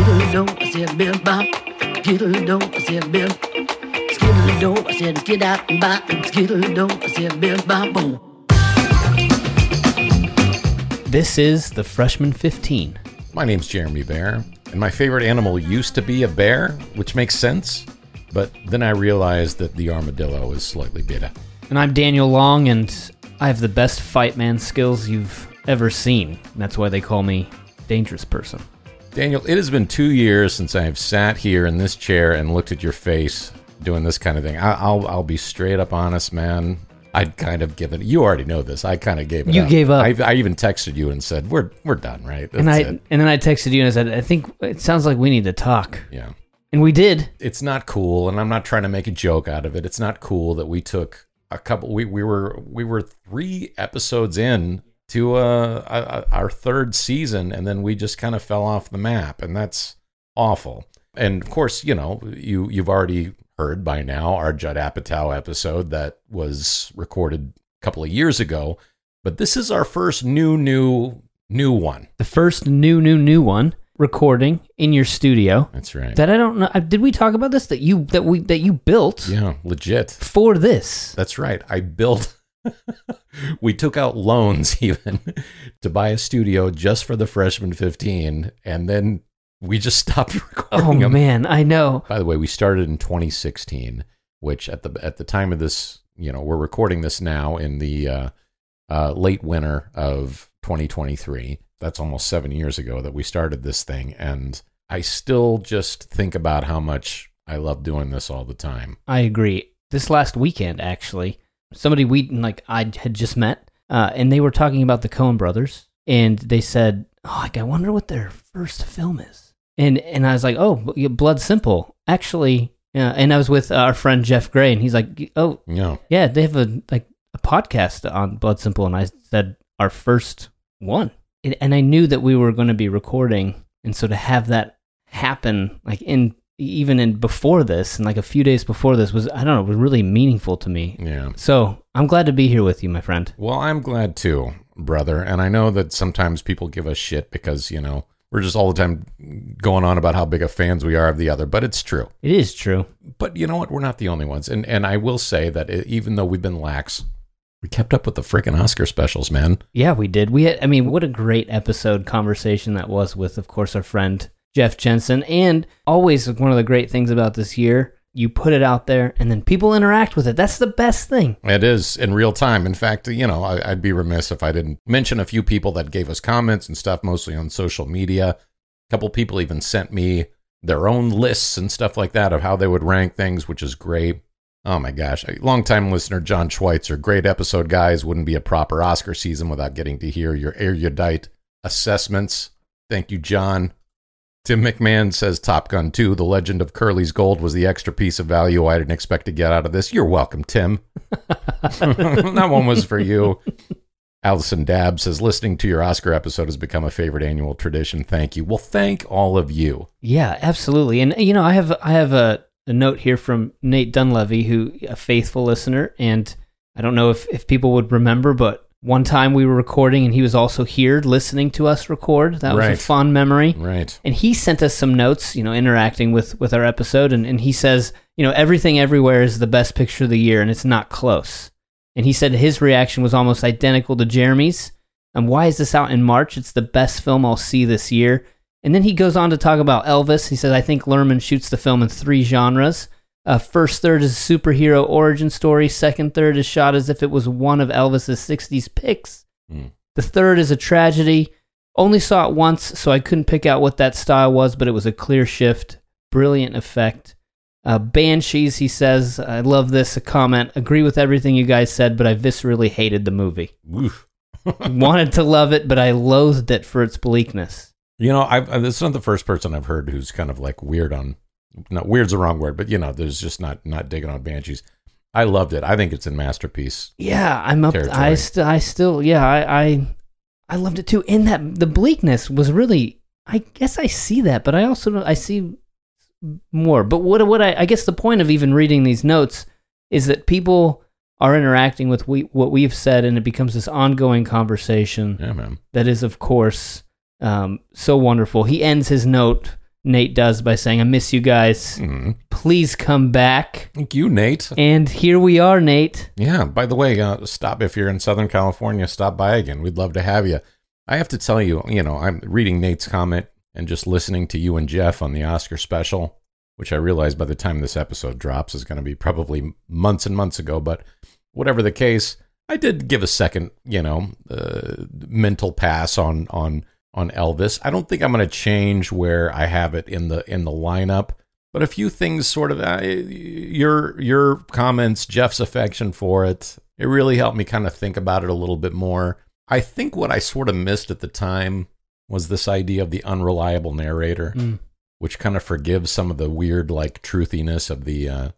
Skiddle-do, I said bill bop. Skiddle-do, I said bill. Skiddle-do, I said skid out and bop. Skiddle-do, I said bill bop boom. This is the Freshman 15. My name's Jeremy Bear, and my favorite animal used to be a bear, which makes sense. But then I realized that the armadillo is slightly better. And I'm Daniel Long, and I have the best fight man skills you've ever seen. That's why they call me Dangerous Person. Daniel, it has been two years since I have sat here in this chair and looked at your face doing this kind of thing. I, I'll I'll be straight up honest, man. I'd kind of given. You already know this. I kind of gave it. You up. gave up. I, I even texted you and said, "We're we're done, right?" That's and I it. and then I texted you and I said, I think it sounds like we need to talk. Yeah. And we did. it's not cool and i'm not trying to make a joke out of it it's not cool that we took a couple we, we were we were three episodes in to uh, our third season and then we just kind of fell off the map and that's awful and of course you know you you've already heard by now our judd apatow episode that was recorded a couple of years ago but this is our first new new new one The first new, new, new one recording in your studio. that's right That I don't know. uh, Did we talk about this? That you that we that you built yeah legit for this? That's right. I built. We took out loans even to buy a studio just for the freshman 15, and then we just stopped Oh recording them. man, I know. By the way, we started in 2016, which at the at the time of this, you know, we're recording this now in the uh, uh, late winter of 2023. That's almost seven years ago that we started this thing, and I still just think about how much I love doing this all the time. I agree. This last weekend, actually, somebody we like I had just met, uh, and they were talking about the Coen Brothers, and they said, "Oh, like I wonder what their first film is." And and I was like, "Oh, Blood Simple." Actually, uh, and I was with our friend Jeff Gray, and he's like, "Oh, know, yeah, they have a like a podcast on Blood Simple," and I said, "Our first one," and, and I knew that we were going to be recording, and so to have that happen, like in even in before this, and like a few days before this, was I don't know, was really meaningful to me. yeah. So I'm glad to be here with you, my friend. Well, I'm glad too, brother. And I know that sometimes people give us shit because, you know, we're just all the time going on about how big of fans we are of the other, but it's true. It is true. But you know what? We're not the only ones. And and I will say that even though we've been lax, we kept up with the freaking Oscar specials, man. Yeah, we did. We had, I mean, what a great episode conversation that was with, of course, our friend Jeff Jensen. And always one of the great things about this year, you put it out there and then people interact with it. That's the best thing. It is in real time. In fact, you know, I, I'd be remiss if I didn't mention a few people that gave us comments and stuff, mostly on social media. A couple people even sent me their own lists and stuff like that of how they would rank things, which is great. Oh my gosh. Longtime listener, John Schweitzer, great episode, guys. Wouldn't be a proper Oscar season without getting to hear your erudite assessments. Thank you, John. Tim McMahon says Top Gun 2, The Legend of Curly's Gold, was the extra piece of value I didn't expect to get out of this. You're welcome, Tim. that one was for you. Allison Dabb says, listening to your Oscar episode has become a favorite annual tradition. Thank you. Well, thank all of you. Yeah, absolutely. And you know, I have I have a, a note here from Nate Dunleavy, who a faithful listener, and I don't know if, if people would remember, but one time we were recording and he was also here listening to us record. That was a fond memory. Right. And he sent us some notes, you know, interacting with with our episode, and, and he says, you know, everything everywhere is the best picture of the year, and it's not close. And he said his reaction was almost identical to Jeremy's. And why is this out in March? It's the best film I'll see this year. And then he goes on to talk about Elvis. He says, I think Luhrmann shoots the film in three genres. Uh, first third is a superhero origin story. Second third is shot as if it was one of Elvis's 60s picks. Hmm. The third is a tragedy. Only saw it once, so I couldn't pick out what that style was, but it was a clear shift. Brilliant effect. Uh, Banshees, he says, I love this a comment. Agree with everything you guys said, but I viscerally hated the movie. Wanted to love it, but I loathed it for its bleakness. You know, I've, this is not the first person I've heard who's kind of like weird on, not weird's the wrong word, but you know, there's just not, not digging on Banshees. I loved it. I think it's a masterpiece. Yeah, I'm up. I still, I still, yeah, I, I, I loved it too. And that the bleakness was really, I guess I see that, but I also I see more. But what, what I, I guess the point of even reading these notes is that people are interacting with we, what we've said, and it becomes this ongoing conversation Yeah, man. that is, of course, um, so wonderful. He ends his note Nate does by saying, I miss you guys. Mm. Please come back. Thank you, Nate. And here we are, Nate. Yeah. By the way, uh, stop if you're in Southern California. Stop by again. We'd love to have you. I have to tell you, you know, I'm reading Nate's comment and just listening to you and Jeff on the Oscar special, which I realize by the time this episode drops is going to be probably months and months ago. But whatever the case, I did give a second, you know, uh, mental pass on on on Elvis. I don't think I'm going to change where I have it in the in the lineup, but a few things sort of uh, your your comments, Jeff's affection for it, it really helped me kind of think about it a little bit more. I think what I sort of missed at the time was this idea of the unreliable narrator, Mm. which kind of forgives some of the weird like truthiness of the uh,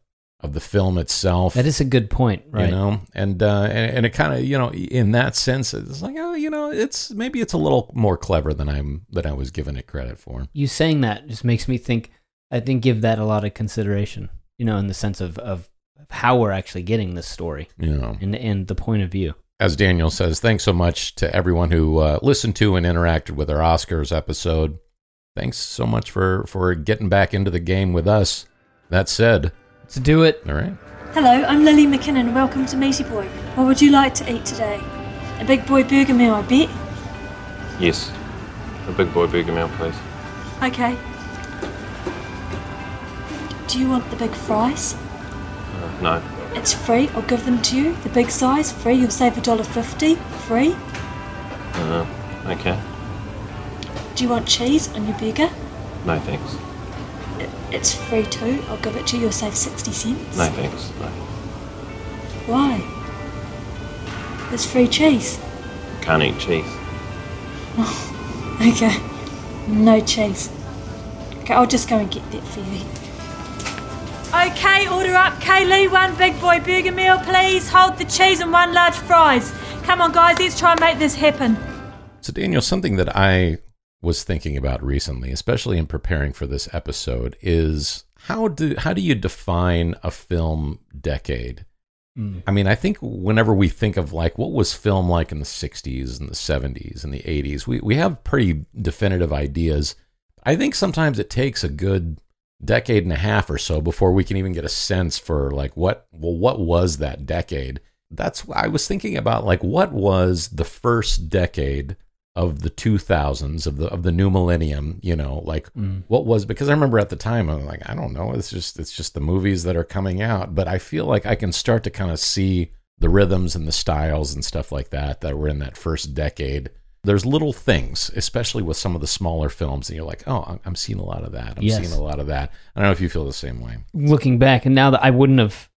of the film itself. That is a good point, right? You know, and uh, and, and it kind of you know in that sense it's like oh you know it's maybe it's a little more clever than I'm than I was giving it credit for. You saying that just makes me think, I think, give that a lot of consideration, you know, in the sense of, of how we're actually getting this story You know, and, and the point of view. as Daniel says, thanks so much to everyone who uh, listened to and interacted with our Oscars episode. Thanks so much for for getting back into the game with us. That said, Let's do it. all right. Hello, I'm Lily McKinnon. Welcome to Meaty Boy. What would you like to eat today? A big boy burger meal, I bet. Yes. A big boy burger meal, please. Okay. Do you want the big fries? Uh, no. It's free. I'll give them to you. The big size, free. You'll save a dollar fifty. Free. Uh, okay. Do you want cheese on your burger? No thanks. It, it's free too. I'll give it to you. You'll save sixty cents. No thanks. No. Why? There's free cheese. Can't eat cheese. Oh, okay. No cheese. Okay, I'll just go and get that for you. Okay, order up Kaylee. One big boy burger meal, please. Hold the cheese and one large fries. Come on, guys, let's try and make this happen. So, Daniel, something that I was thinking about recently, especially in preparing for this episode, is how do how do you define a film decade? Mm. I mean, I think whenever we think of like what was film like in the 60s and the 70s and the 80s, we, we have pretty definitive ideas. I think sometimes it takes a good decade and a half or so before we can even get a sense for like what well what was that decade. That's I was thinking about like what was the first decade of the 2000s of the of the new millennium, you know, like Mm. what was because I remember at the time I'm like I don't know it's just it's just the movies that are coming out but I feel like I can start to kind of see the rhythms and the styles and stuff like that that were in that first decade there's little things especially with some of the smaller films and you're like oh I'm, I'm seeing a lot of that I'm Yes. seeing a lot of that I don't know if you feel the same way Looking back, and now that I wouldn't have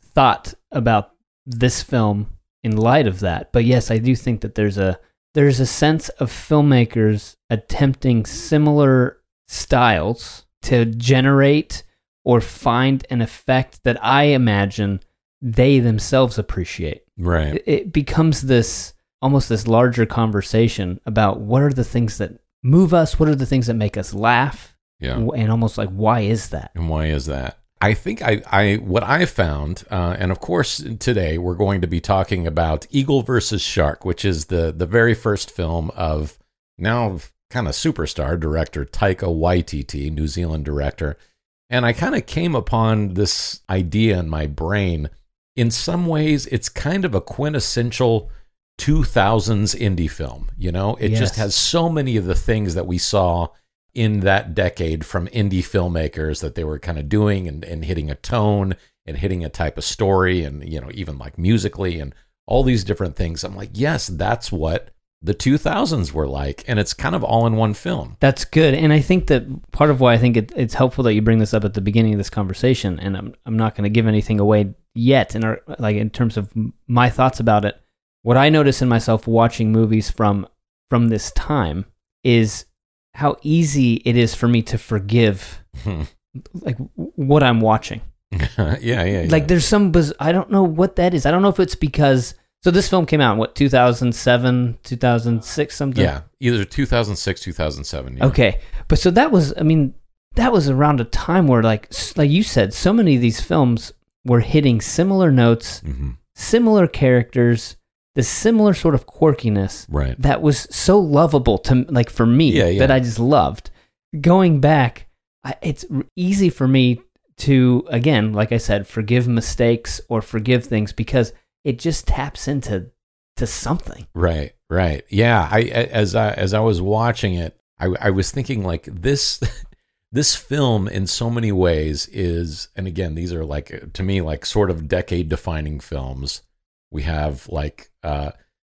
thought about this film in light of that, but yes, I do think that there's a there's a sense of filmmakers attempting similar styles to generate or find an effect that I imagine they themselves appreciate. right it- becomes this almost this larger conversation about what are the things that move us, what are the things that make us laugh, yeah and almost like why is that? And why is that? I think I, I what I found, uh, and of course today we're going to be talking about Eagle versus Shark, which is the the very first film of now kind of superstar director Taika Waititi, New Zealand director, and I kind of came upon this idea in my brain. In some ways, it's kind of a quintessential 2000s indie film. You know, it just has so many of the things that we saw in that decade from indie filmmakers that they were kind of doing and, and hitting a tone and hitting a type of story and you know even like musically and all these different things i'm like yes that's what the 2000s were like and it's kind of all in one film That's good, and I think that part of why I think it, it's helpful that you bring this up at the beginning of this conversation, and I'm I'm not going to give anything away yet, in our, like in terms of my thoughts about it. What I notice in myself watching movies from from this time is how easy it is for me to forgive like what I'm watching. yeah, yeah yeah Like there's some biz- I don't know what that is. I don't know if it's because so this film came out in what 2007, 2006 something. yeah either 2006 2007 yeah. Okay. But so that was I mean that was around a time where like like you said so many of these films were hitting similar notes, hmm similar characters, the similar sort of quirkiness right that was so lovable to like for me Yeah, yeah. that I just loved. Going back, I, it's easy for me to again, like I said, forgive mistakes or forgive things because it just taps into to something. Right, right. Yeah, I as I as I was watching it, I I was thinking like this this film in so many ways is and again, these are like to me like sort of decade defining films. We have like uh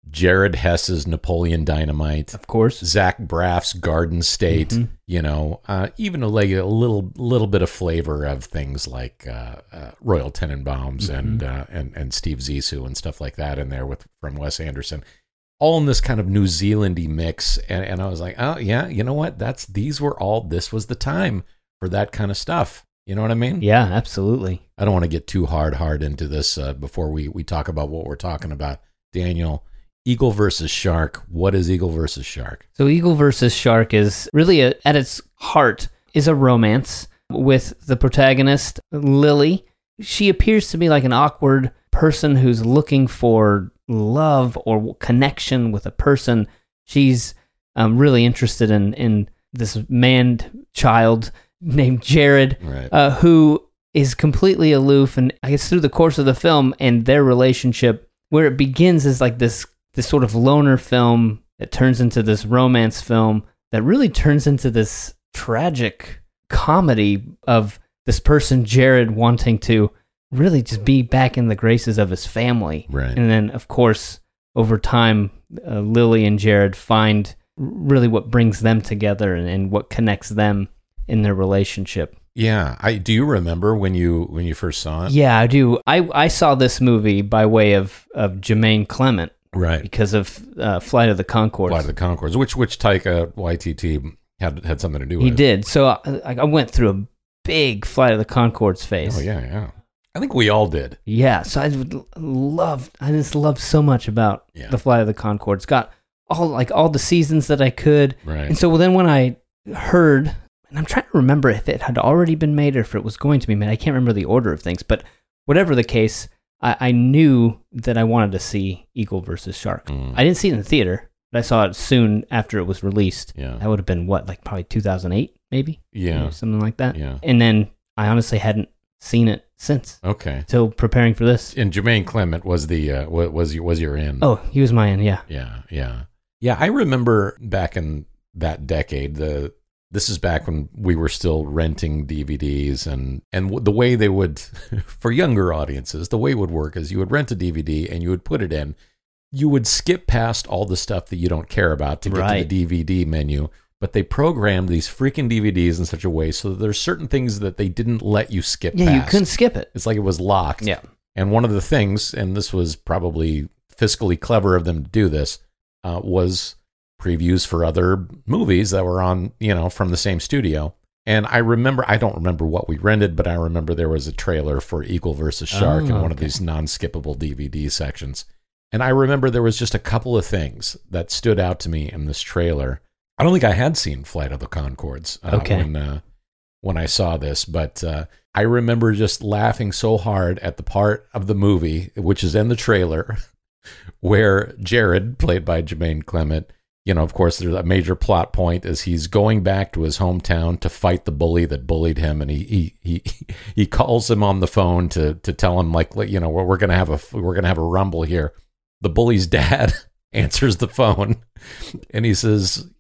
Jared Hess's Napoleon Dynamite, Of course. Zach Braff's Garden State, Mhm. you know, uh, even a, like a little little bit of flavor of things like uh, uh, Royal Tenenbaums and uh, and and Steve Zissou and stuff like that in there with from Wes Anderson, all in this kind of New Zealandy mix, and, and I was like, oh yeah, you know what? That's these were all. This was the time for that kind of stuff. You know what I mean? Yeah, absolutely. I don't want to get too hard hard into this uh, before we we talk about what we're talking about, Daniel. Eagle versus shark. What is eagle versus shark? So Eagle versus Shark is really a, at its heart is a romance with the protagonist Lily. She appears to be like an awkward person who's looking for love or connection with a person. She's um, really interested in in this man child named Jared Right. uh, who is completely aloof and I guess through the course of the film and their relationship where it begins is like this this sort of loner film that turns into this romance film that really turns into this tragic comedy of this person Jared wanting to really just be back in the graces of his family Right. and then of course over time uh, Lily and Jared find really what brings them together and, and what connects them in their relationship Yeah, I do you remember when you when you first saw it? yeah, I do. I, I saw this movie by way of, of Jermaine Clement Right. because of uh, Flight of the Conchords. Flight of the Conchords, which which Taika Waititi had had something to do with. he did. So I, I went through a big Flight of the Conchords phase. Oh yeah, yeah. I think we all did. Yeah, so I would love, I just love so much about Yeah. the Flight of the Conchords. Got all like all the seasons that I could, Right. and so well, then when I heard, and I'm trying to remember if it had already been made or if it was going to be made. I can't remember the order of things, but whatever the case, I, I knew that I wanted to see Eagle versus Shark. Mm. I didn't see it in the theater, but I saw it soon after it was released. Yeah. That would have been what, like probably 2008, maybe, Yeah. Or something like that. Yeah. And then I honestly hadn't seen it since Okay. till preparing for this. And Jermaine Clement was the uh, wa- was your was your in. Oh, he was my in, yeah. Yeah, yeah, yeah. I remember back in that decade. The this is back when we were still renting DVDs, and and the way they would, for younger audiences, the way it would work is you would rent a DVD and you would put it in. You would skip past all the stuff that you don't care about to get Right. to the DVD menu. But they programmed these freaking DVDs in such a way so that there's certain things that they didn't let you skip Yeah, you couldn't skip it. It's like it was locked. Yeah. And one of the things, and this was probably fiscally clever of them to do this, uh, was previews for other movies that were on, you know, from the same studio. And I remember, I don't remember what we rented, but I remember there was a trailer for Eagle versus Shark in Oh, one of these non skippable DVD sections. And I remember there was just a couple of things that stood out to me in this trailer. I don't think I had seen Flight of the Conchords uh, Okay. when, uh, when I saw this, but uh, I remember just laughing so hard at the part of the movie, which is in the trailer, where Jared, played by Jermaine Clement, you know, of course, there's a major plot point is he's going back to his hometown to fight the bully that bullied him, and he he he, he calls him on the phone to to tell him like, you know, we're, we're gonna have a we're gonna have a rumble here. The bully's dad answers the phone, and he says,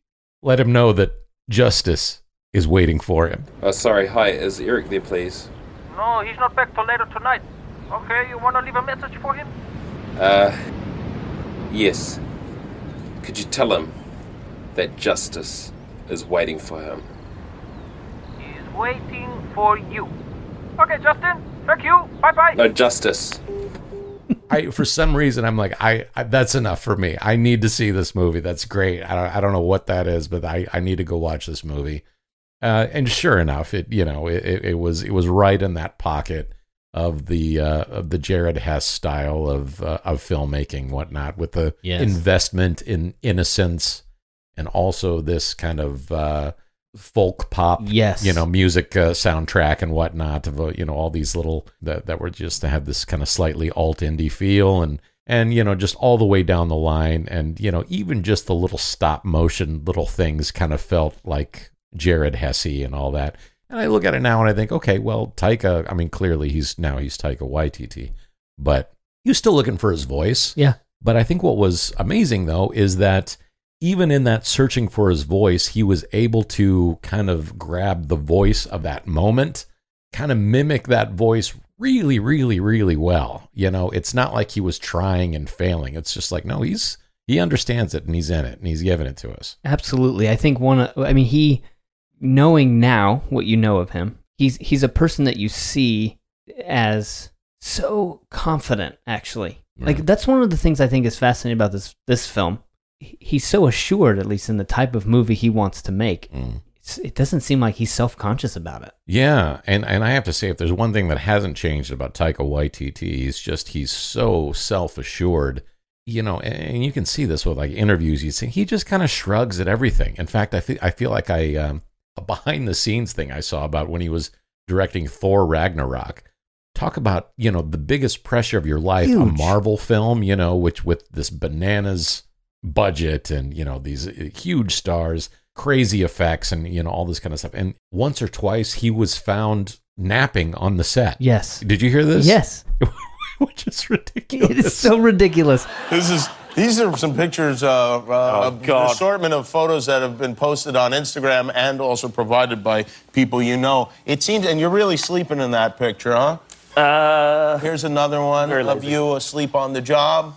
"Let him know that justice is waiting for him." Uh, sorry, hi, is Eric there, please? No, he's not back till later tonight. Okay, you want to leave a message for him? Uh, yes. Could you tell him that justice is waiting for him? He's waiting for you. Okay, Justin. Thank you. Bye bye. No, justice. I for some reason I'm like I, I that's enough for me. I need to see this movie. That's great. I don't, I don't know what that is, but I, I need to go watch this movie. Uh, and sure enough, it you know it, it, it was it was right in that pocket of the uh, of the Jared Hess style of uh, of filmmaking, whatnot, with the Yes. investment in innocence and also this kind of uh, folk pop Yes. you know music uh, soundtrack and whatnot of uh, you know all these little that that were just to have this kind of slightly alt indie feel and and you know just all the way down the line and you know even just the little stop motion little things kind of felt like Jared Hess and all that And I look at it now and I think, okay, well, Taika, I mean, clearly he's now he's Taika Waititi, but he was still looking for his voice. Yeah. But I think what was amazing though is that even in that searching for his voice, he was able to kind of grab the voice of that moment, kind of mimic that voice really, really, really well. You know, it's not like he was trying and failing. It's just like, no, he's he understands it and he's in it and he's giving it to us. Absolutely. I think one I mean he knowing now what you know of him, he's he's a person that you see as so confident actually. Like that's one of the things I think is fascinating about this this film. He's so assured at least in the type of movie he wants to make. Mm. It doesn't seem like he's self-conscious about it. Yeah, and and I have to say, if there's one thing that hasn't changed about Taika Waititi, he's just he's so self assured. You know, and, you can see this with like interviews. You see, he just kind of shrugs at everything. In fact, I feel I feel like I um, a behind the scenes thing I saw about when he was directing Thor Ragnarok. Talk about you know the biggest pressure of your life, a Marvel film. You know, which with this bananas budget and you know these uh, huge stars crazy effects and you know all this kind of stuff and once or twice he was found napping on the set Yes. did you hear this Yes. which is ridiculous It is so ridiculous. This is these are some pictures, uh, uh, of God. an assortment of photos that have been posted on Instagram and also provided by people you know. It seems, and you're really sleeping in that picture, huh? Uh, Here's another one of lazy. you asleep on the job.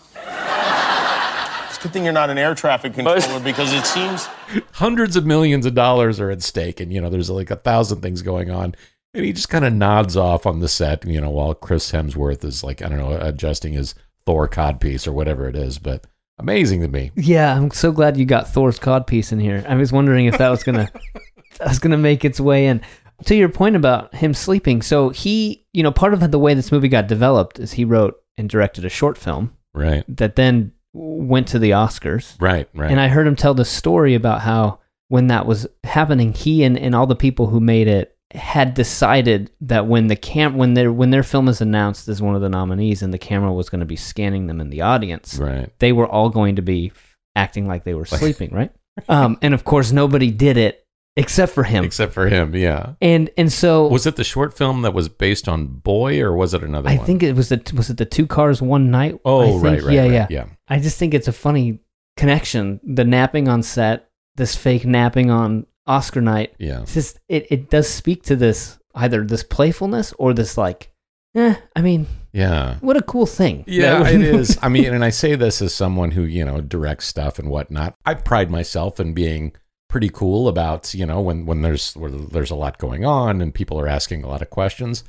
It's a good thing you're not an air traffic controller because it seems hundreds of millions of dollars are at stake and you know there's like a thousand things going on and he just kind of nods off on the set you know while chris hemsworth is like i don't know adjusting his thor codpiece or whatever it is but amazing to me Yeah, I'm so glad you got Thor's codpiece in here. I was wondering if that was gonna that was gonna make its way in. To your point about him sleeping, so he, you know, part of the way this movie got developed is he wrote and directed a short film right that then went to the Oscars. right right And I heard him tell the story about how when that was happening, he and, and all the people who made it had decided that when the cam when their when their film is announced as one of the nominees and the camera was going to be scanning them in the audience, right they were all going to be acting like they were sleeping, right? Um, and of course, nobody did it except for him. except for him yeah and and so was it the short film that was based on boy or was it another I one think it was the was it the two cars one night? I oh think- right right yeah, right, yeah, yeah I just think it's a funny connection. The napping on set, this fake napping on Oscar night. yeah It's just it, it does speak to this either this playfulness or this like, eh, I mean, yeah what a cool thing. Yeah, it is. I mean, and I say this as someone who, you know, directs stuff and whatnot. I pride myself in being pretty cool about, you know, when, when there's where there's a lot going on and people are asking a lot of questions.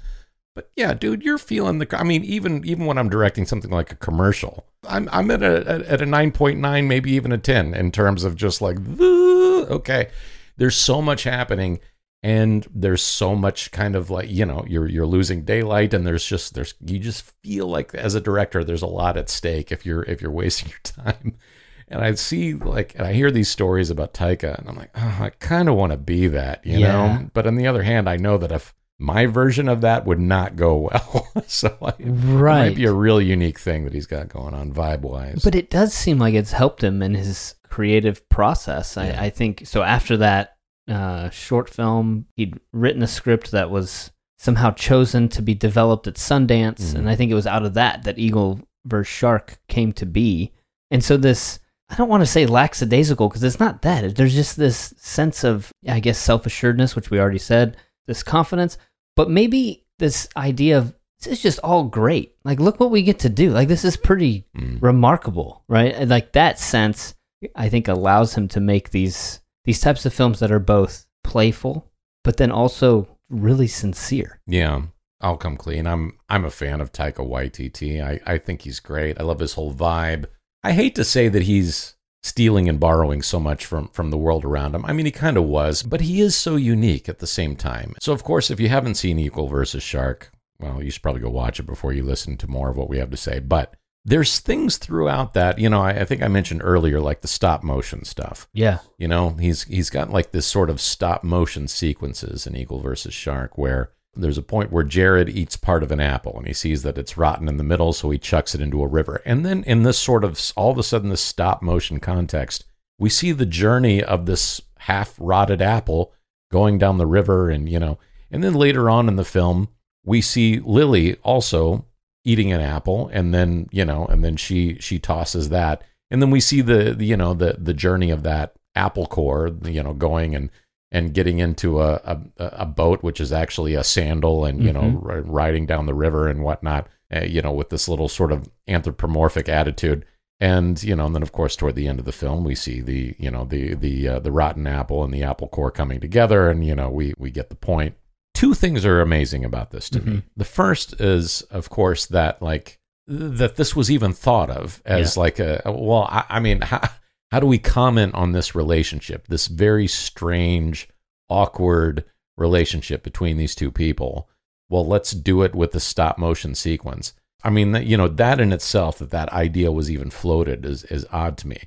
But yeah, dude, you're feeling the. I mean, even even when I'm directing something like a commercial, I'm I'm at a at a nine point nine, maybe even a ten in terms of just like okay. There's so much happening, and there's so much kind of like you know you're you're losing daylight, and there's just there's you just feel like as a director there's a lot at stake if you're if you're wasting your time. And I see like and I hear these stories about Taika, and I'm like, oh, I kind of want to be that, you Yeah. know. But on the other hand, I know that if my version of that would not go well, so I, it Right. might be a real unique thing that he's got going on vibe wise. But it does seem like it's helped him in his creative process. Yeah. I, I think so. After that uh, short film, he'd written a script that was somehow chosen to be developed at Sundance, Mhm. and I think it was out of that that Eagle vs. Shark came to be. And so this, I don't want to say lackadaisical because it's not that. There's just this sense of, I guess, self assuredness, which we already said, this confidence, but maybe this idea of this is just all great. Like, look what we get to do. Like, this is pretty Mm. remarkable, right? And like that sense, I think allows him to make these these types of films that are both playful, but then also really sincere. Yeah, I'll come clean. I'm I'm a fan of Taika Waititi. I I think he's great. I love his whole vibe. I hate to say that he's stealing and borrowing so much from from the world around him. I mean, he kind of was, but he is so unique at the same time. So of course, if you haven't seen Eagle versus Shark, well, you should probably go watch it before you listen to more of what we have to say. But there's things throughout that, you know, I, I think I mentioned earlier, like the stop motion stuff. Yeah. You know, he's he's got like this sort of stop motion sequences in Eagle versus Shark where there's a point where Jared eats part of an apple and he sees that it's rotten in the middle, so he chucks it into a river. And then in this sort of all of a sudden this stop motion context, we see the journey of this half rotted apple going down the river and, you know, and then later on in the film, we see Lily also eating an apple and then, you know, and then she she tosses that. And then we see the, the you know, the the journey of that apple core, you know, going and and getting into a, a, a boat, which is actually a sandal, and you know, ri- riding down the river and whatnot, uh, you know, with this little sort of anthropomorphic attitude. And you know, and then of course, toward the end of the film, we see the you know the the uh, the rotten apple and the apple core coming together, and you know, we we get the point. Two things are amazing about this to me. Mm-hmm. The first is, of course, that like that this was even thought of as like a well, I, I mean, how, how do we comment on this relationship, this very strange, awkward relationship between these two people? Well, let's do it with the stop motion sequence. I mean, that- you know, that in itself, that that idea was even floated is, is odd to me.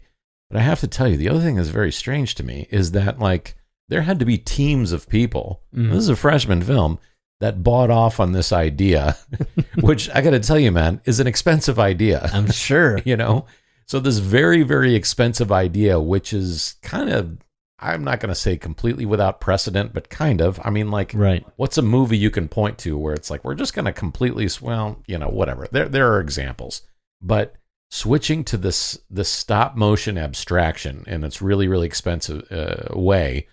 But I have to tell you, the other thing that's very strange to me is that, like, there had to be teams of people. This is a freshman film that bought off on this idea, which I got to tell you, man, is an expensive idea I'm sure. you know so this very very expensive idea which is kind of i'm not going to say completely without precedent but kind of i mean like Right. what's a movie you can point to where it's like we're just going to completely well you know whatever there there are examples but switching to this this stop motion abstraction in its really really expensive uh, way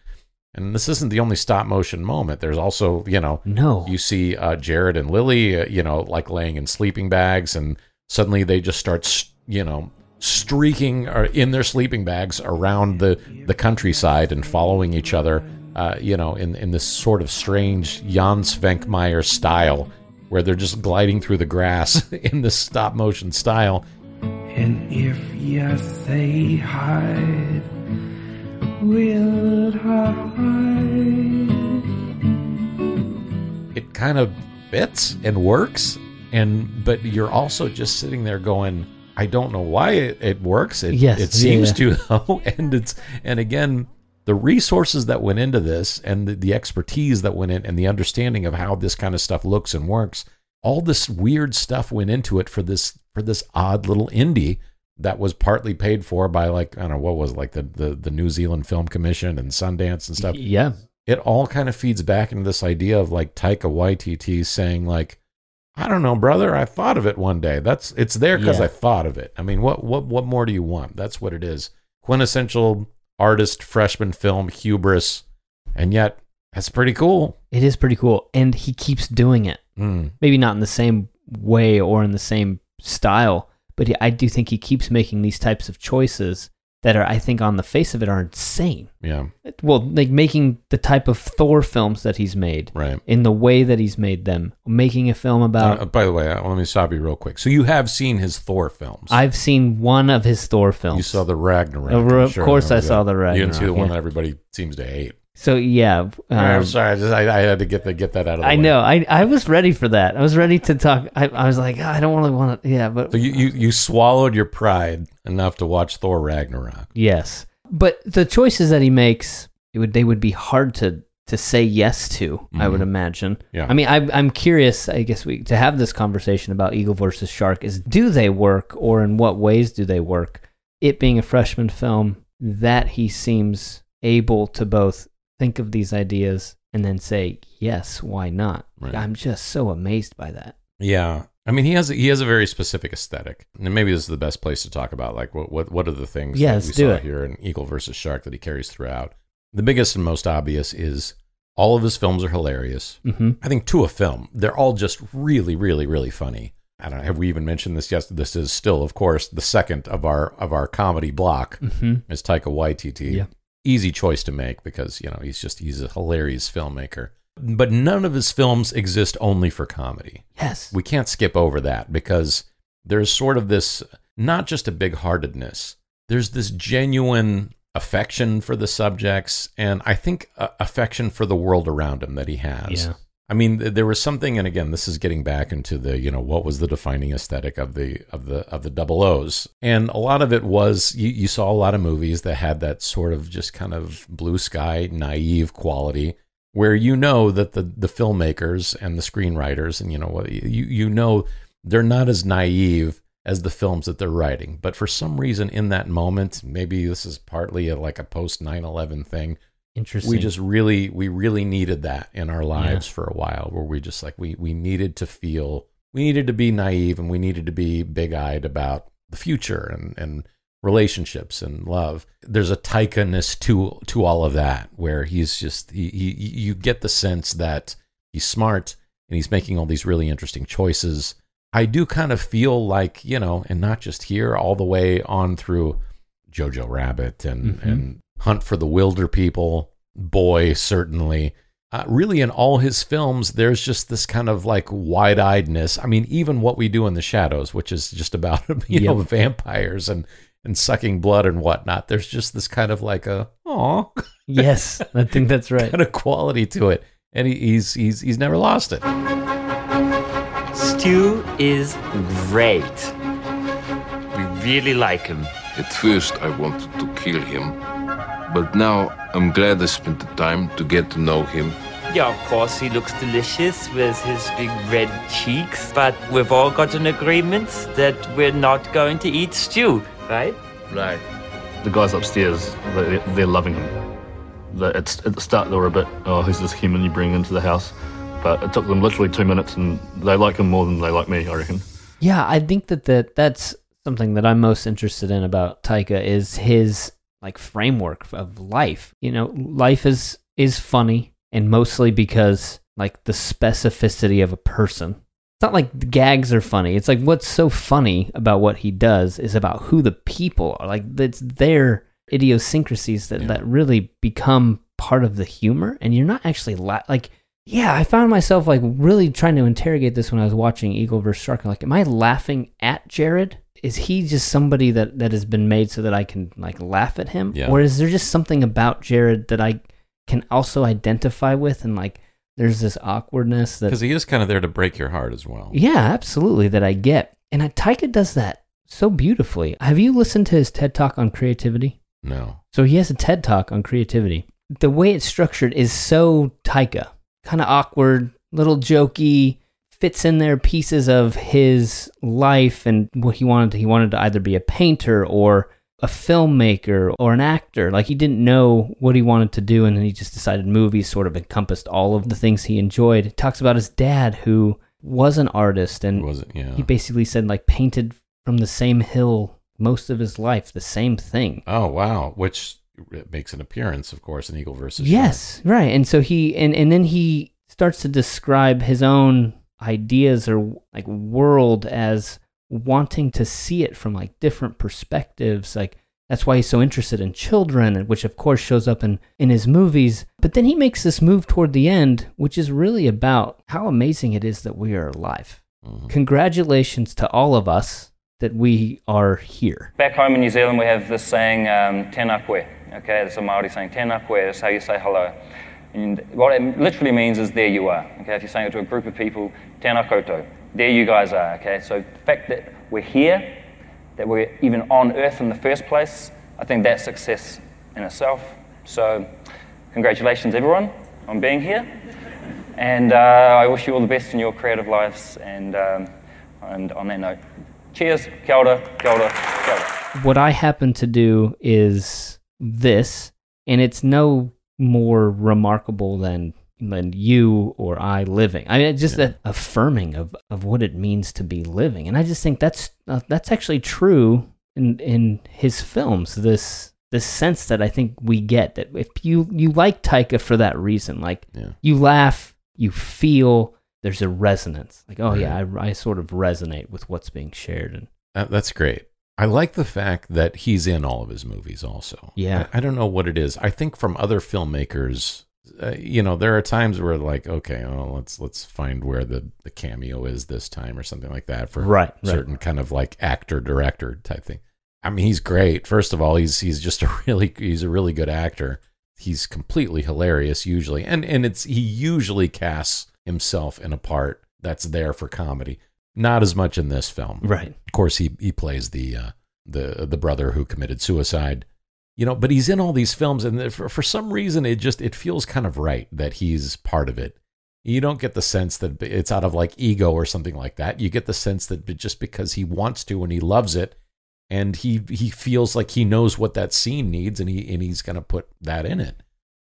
and this isn't the only stop motion moment there's also you know No. you see uh, Jared and Lily, uh, you know, like laying in sleeping bags, and suddenly they just start, you know, streaking in their sleeping bags around the the countryside and following each other, uh, you know, in in this sort of strange Jan Švankmajer style, where they're just gliding through the grass in this stop motion style. And if you say hide, will hide. It kind of fits and works, and but you're also just sitting there going. I don't know why it, it works. It, Yes, it seems yeah. to though, and it's and again the resources that went into this and the, the expertise that went in and the understanding of how this kind of stuff looks and works. All this weird stuff went into it for this for this odd little indie that was partly paid for by like I don't know what was it, like the the, the New Zealand Film Commission and Sundance and stuff Yeah. it all kind of feeds back into this idea of like Taika Waititi saying like, I don't know, brother, I thought of it one day. That's it's there because Yeah. I thought of it. I mean, what what what more do you want? That's what it is. Quintessential artist freshman film hubris, and yet that's pretty cool. It is pretty cool. And he keeps doing it. Mm, Maybe not in the same way or in the same style, but he, I do think he keeps making these types of choices that are, I think, on the face of it, are insane. yeah, Well, like making the type of Thor films that he's made right. in the way that he's made them, making a film about. Uh, by the way, uh, let me stop you real quick. So you have seen his Thor films? I've seen one of his Thor films. You saw the Ragnarok. Uh, of sure course I saw the Ragnarok. You didn't see the one yeah. that everybody seems to hate. So yeah, I'm um, sorry. I, just, I, I had to get the, get that out of the I way. know. I I was ready for that. I was ready to talk. I, I was like, "Ah, I don't really want to. Yeah, but So you, you, you swallowed your pride enough to watch Thor Ragnarok. yes. But the choices that he makes, it would they would be hard to to say yes to. I would Mhm. imagine. Yeah. I mean, I, I'm curious. I guess we to have this conversation about Eagle versus Shark is do they work or in what ways do they work? It being a freshman film, that he seems able to both think of these ideas and then say yes, why not? Right. I'm just so amazed by that. Yeah. I mean, he has he has a very specific aesthetic, and maybe this is the best place to talk about like what what what are the things Yeah, that we saw it. here in Eagle versus Shark that he carries throughout. The biggest and most obvious is all of his films are hilarious. hmm I think to a film, they're all just really, really, really funny. I don't know. Have we even mentioned this? Yes, this is still, of course, the second of our of our comedy block hmm is Taika Waititi. Yeah. Easy choice to make because you know he's just he's a hilarious filmmaker. But none of his films exist only for comedy. Yes. We can't skip over that because there's sort of this not just a big heartedness. There's this genuine affection for the subjects and I think uh, affection for the world around him that he has. Yeah. I mean, there was something, and again, this is getting back into the, you know, what was the defining aesthetic of the of the of the double O's, and a lot of it was you, you saw a lot of movies that had that sort of just kind of blue sky, naive quality, where you know that the the filmmakers and the screenwriters, and you know what you you know they're not as naive as the films that they're writing, but for some reason in that moment, maybe this is partly a, like a post 9/11 thing Interesting. we just really we really needed that in our lives for a while where we just like we we needed to feel we needed to be naive and we needed to be big-eyed about the future and and relationships and love there's a taika-ness to to all of that where he's just he, he you get the sense that he's smart and he's making all these really interesting choices i do kind of feel like you know and not just here all the way on through jojo rabbit and Mhm. and hunt for the Wilderpeople boy certainly uh, really in all his films there's just this kind of like wide-eyedness i mean even what we do in the shadows which is just about you know vampires and and sucking blood and whatnot there's just this kind of like a oh yes, I think that's right. kind of quality to it and he, he's he's he's never lost it Stu is great. We really like him. At first, I wanted to kill him, but now I'm glad I spent the time to get to know him. Yeah, of course, he looks delicious with his big red cheeks, but we've all got an agreement that we're not going to eat Stu, right? Right. The guys upstairs, they, they're loving him. It's, at the start, they were a bit, oh, who's this human you bring into the house? But it took them literally two minutes, and they like him more than they like me, I reckon. Yeah, I think that, that that's something that I'm most interested in about Taika is his like framework of life. You know, life is is funny and mostly because like the specificity of a person. It's not like the gags are funny. It's like what's so funny about what he does is about who the people are. Like it's their idiosyncrasies that, Yeah. that really become part of the humor and you're not actually la- like yeah, I found myself like really trying to interrogate this when I was watching Eagle vs. Shark. Like, am I laughing at Jared? Is he just somebody that, that has been made so that I can like laugh at him? Yeah. Or is there just something about Jared that I can also identify with and like there's this awkwardness that because he is kind of there to break your heart as well yeah, absolutely that I get. And uh, Taika does that so beautifully. Have you listened to his TED Talk on creativity? no So he has a TED Talk on creativity. The way it's structured is so Taika, kind of awkward, little jokey, fits in there pieces of his life and what he wanted to. He wanted to either be a painter or a filmmaker or an actor. Like he didn't know what he wanted to do, and then he just decided movies sort of encompassed all of the things he enjoyed. Talks about his dad who was an artist and was it yeah he basically said like painted from the same hill most of his life, the same thing. oh wow which makes an appearance of course in eagle versus Shark. Yes, right. And so he and and then he starts to describe his own ideas or like world as wanting to see it from like different perspectives. Like that's why he's so interested in children, which of course shows up in in his movies. But then he makes this move toward the end, which is really about how amazing it is that we are alive. Mhm. Congratulations to all of us that we are here. Back home in New Zealand, we have this saying, um, tēnā koe. Okay, it's a Māori saying, tēnā koe, that's how you say hello. And what it literally means is, there you are. Okay, if you're saying it to a group of people, tēnā there you guys are. Okay, so the fact that we're here, that we're even on earth in the first place, I think that's success in itself. So, congratulations, everyone, on being here. And uh, I wish you all the best in your creative lives. And, um, and on that note, cheers, kia ora, kia ora, kia ora. what I happen to do is this, and it's no more remarkable than than you or I living. I mean, it's just that affirming of, of what it means to be living, and I just think that's uh, that's actually true in in his films. This this sense that I think we get that if you you like Taika for that reason, like Yeah. you laugh, you feel. There's a resonance, like oh yeah, I, I sort of resonate with what's being shared, and That, that's great. I like the fact that he's in all of his movies also. Yeah. I, I don't know what it is. I think from other filmmakers, uh, you know, there are times where like, okay, well, let's let's find where the the cameo is this time or something like that for Right, right. certain kind of like actor director type thing. I mean, he's great. First of all, he's he's just a really he's a really good actor. He's completely hilarious usually, and and it's he usually casts himself in a part that's there for comedy. Not as much in this film, Right. Of course, he he plays the uh, the the brother who committed suicide, you know. But he's in all these films, and for for some reason, it just it feels kind of right that he's part of it. You don't get the sense that it's out of like ego or something like that. You get the sense that just because he wants to and he loves it, and he he feels like he knows what that scene needs, and he and he's going to put that in it.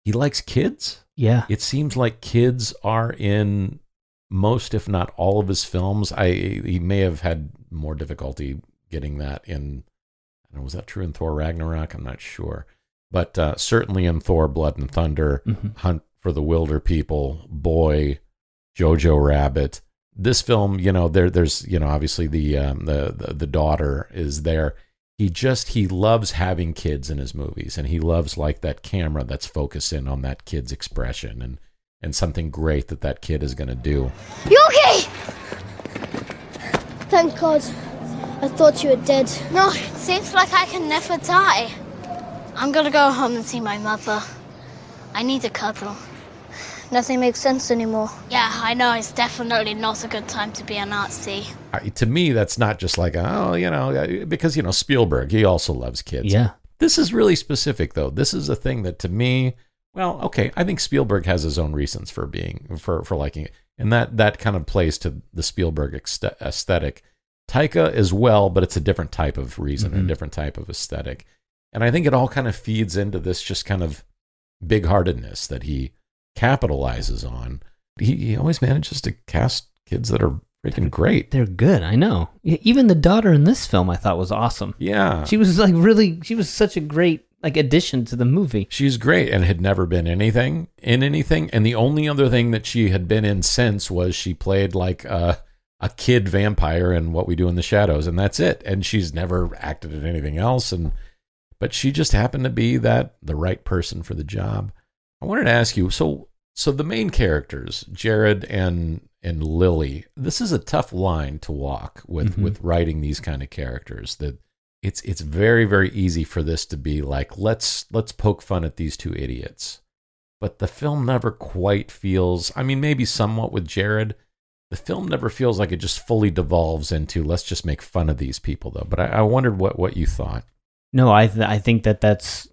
he likes kids. Yeah. It seems like kids are in most, if not all, of his films. I he may have had more difficulty getting that in. I don't know, was that true in Thor Ragnarok? I'm not sure, but uh, certainly in Thor: Blood and Thunder, Mhm. Hunt for the Wilderpeople, Boy, Jojo Rabbit. This film, you know, there there's you know obviously the um, the, the the daughter is there. He just he loves having kids in his movies, and he loves like that camera that's focused in on that kid's expression and and something great that that kid is going to do. You okay? Thank God. I thought you were dead. No, it seems like I can never die. I'm gonna go home and see my mother. I need a cuddle. Nothing makes sense anymore. Yeah, I know. It's definitely not a good time to be a Nazi. I- to me, that's not just like oh, you know, uh, because you know Spielberg, he also loves kids. Yeah. This is really specific, though. This is a thing that to me, well, okay, I think Spielberg has his own reasons for being for for liking it, and that that kind of plays to the Spielberg aesthetic. Taika as well, but it's a different type of reason, a Mhm. different type of aesthetic, and I think it all kind of feeds into this just kind of big-heartedness that he capitalizes on. He, he always manages to cast kids that are freaking great. They're good. I know. Even the daughter in this film, I thought was awesome. Yeah. She was like really. She was such a great like addition to the movie. She's great and had never been anything in anything. And the only other thing that she had been in since was she played like a, a kid vampire in What We Do in the Shadows, and that's it. And she's never acted in anything else. And but she just happened to be that the right person for the job. I wanted to ask you, so so the main characters, Jared and and Lily, this is a tough line to walk with Mhm. with writing these kind of characters. That it's it's very very easy for this to be like let's let's poke fun at these two idiots but the film never quite feels i mean maybe somewhat with jared the film never feels like it just fully devolves into let's just make fun of these people though but i, I wondered what what you thought No, I th- I think that that's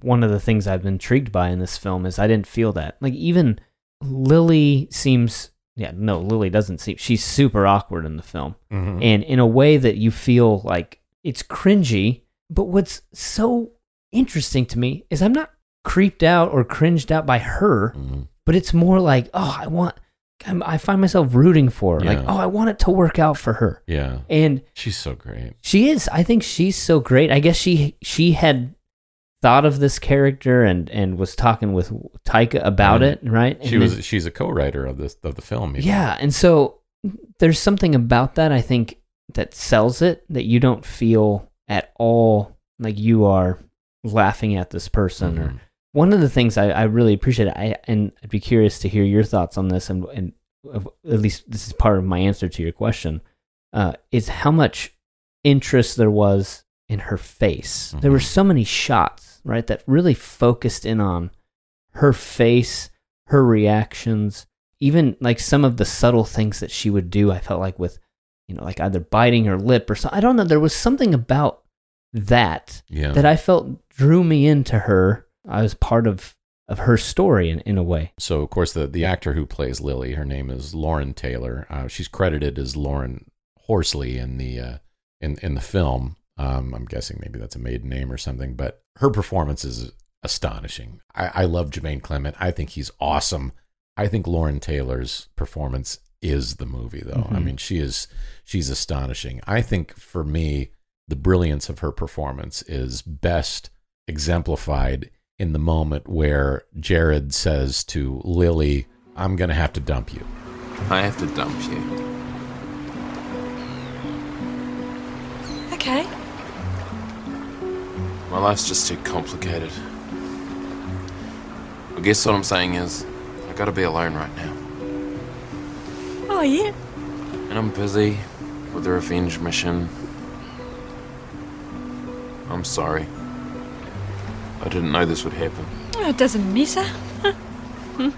one of the things I've been intrigued by in this film is I didn't feel that. Like even Lily seems yeah, no, Lily doesn't seem she's super awkward in the film. Mhm. And in a way that you feel like it's cringy, but what's so interesting to me is I'm not creeped out or cringed out by her, Mm-hmm. but it's more like, oh, I want I'm, I find myself rooting for her. Like, oh, I want it to work out for her. yeah And she's so great she is. I think she's so great. I guess she she had thought of this character and and was talking with Taika about Yeah. it, right? she And was then- she's a co-writer of this of the film even. yeah, and so there's something about that I think that sells it that you don't feel at all like you are laughing at this person or Mhm. one of the things I, I really appreciate I and I'd be curious to hear your thoughts on this and and at least this is part of my answer to your question uh, is how much interest there was in her face. There were Mhm. so many shots, right, that really focused in on her face, her reactions, even like some of the subtle things that she would do. I felt like with, you know, like either biting her lip or something. I don't know. There was something about that Yeah. that I felt drew me into her. I was part of of her story in, in a way. So, of course, the, the actor who plays Lily, her name is Lauren Taylor. Uh, she's credited as Lauren Horsley in the uh, in in the film. Um, I'm guessing maybe that's a maiden name or something, but her performance is astonishing. I, I love Jermaine Clement. I think he's awesome. I think Lauren Taylor's performance is the movie, though. I Mhm. mean, she is she's astonishing. I think for me, the brilliance of her performance is best exemplified in the moment where Jared says to Lily, I'm going to have to dump you. I have to dump you. Okay. My life's just too complicated. I guess what I'm saying is, I gotta be alone right now. Yeah. And I'm busy with the revenge mission. I'm sorry. I didn't know this would happen. Oh, it doesn't matter. Hmm.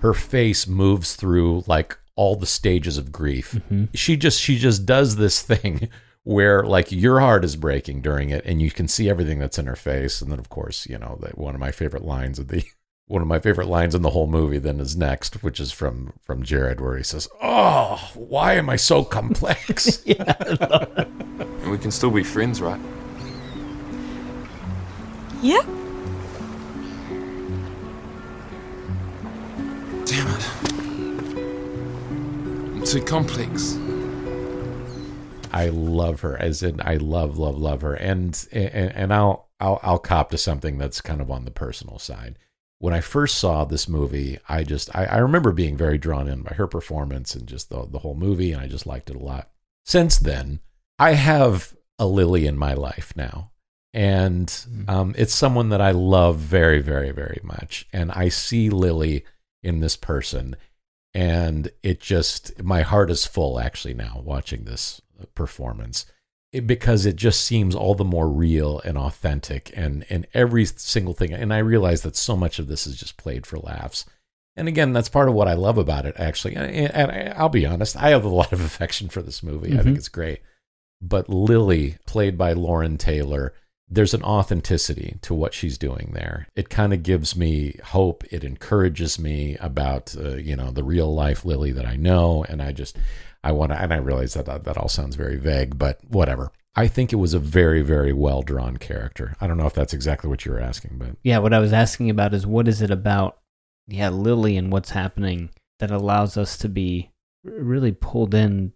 Her face moves through like all the stages of grief. Mm-hmm. She just she just does this thing where like your heart is breaking during it and you can see everything that's in her face and then of course, you know, that one of my favorite lines of the one of my favorite lines in the whole movie then is next, which is from from Jared, where he says, "Oh, why am I so complex?" yeah, I we can still be friends, right? Yeah. Damn it! I'm too complex. I love her, as in I love, love, love her, and and, and I'll I'll I'll cop to something that's kind of on the personal side when I first saw this movie, I just I, I remember being very drawn in by her performance and just the the whole movie, and I just liked it a lot. Since then, I have a Lily in my life now, and um, it's someone that I love very very very much, and I see Lily in this person, and it just my heart is full actually now watching this performance it, because it just seems all the more real and authentic and and every single thing. And i realize that so much of this is just played for laughs. And again that's part of what i love about it actually. And, and i'll be honest i have a lot of affection for this movie. Mm-hmm. i think it's great. But lily played by lauren taylor there's an authenticity to what she's doing there. It kind of gives me hope. It encourages me about uh, you know the real life Lily that I know, and I just I want to. And I realize that, that that all sounds very vague, but whatever. I think it was a very very well drawn character. I don't know if that's exactly what you were asking, but yeah, what I was asking about is what is it about yeah Lily and what's happening that allows us to be really pulled in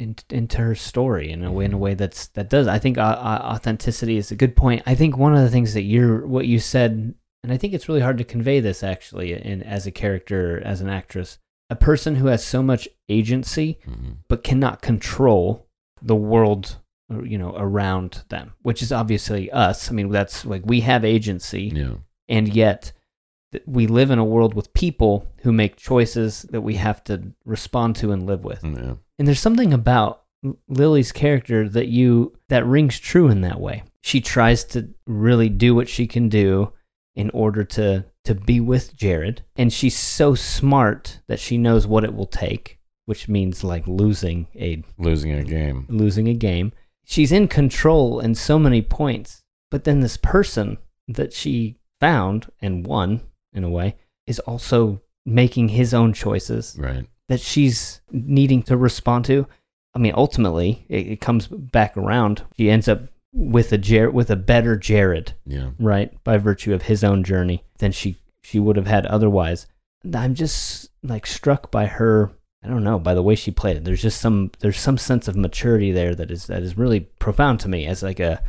in, into her story in a way in a mm-hmm. way that's that does I think uh, uh, authenticity is a good point. I think one of the things that you're what you said and I think it's really hard to convey this actually in as a character as an actress a person who has so much agency mm-hmm. but cannot control the world you know around them which is obviously us i mean that's like we have agency yeah. and yet we live in a world with people who make choices that we have to respond to and live with yeah. And there's something about Lily's character that you that rings true in that way. She tries to really do what she can do in order to to be with Jared, and she's so smart that she knows what it will take, which means like losing a losing a game. Losing a game. She's in control in so many points, but then this person that she found and won in a way is also making his own choices. Right that she's needing to respond to. I mean, ultimately, it, it comes back around. She ends up with a with a better Jared, yeah, right, by virtue of his own journey than she she would have had otherwise. I'm just like struck by her. I don't know by the way she played it. There's just some there's some sense of maturity there that is that is really profound to me as like a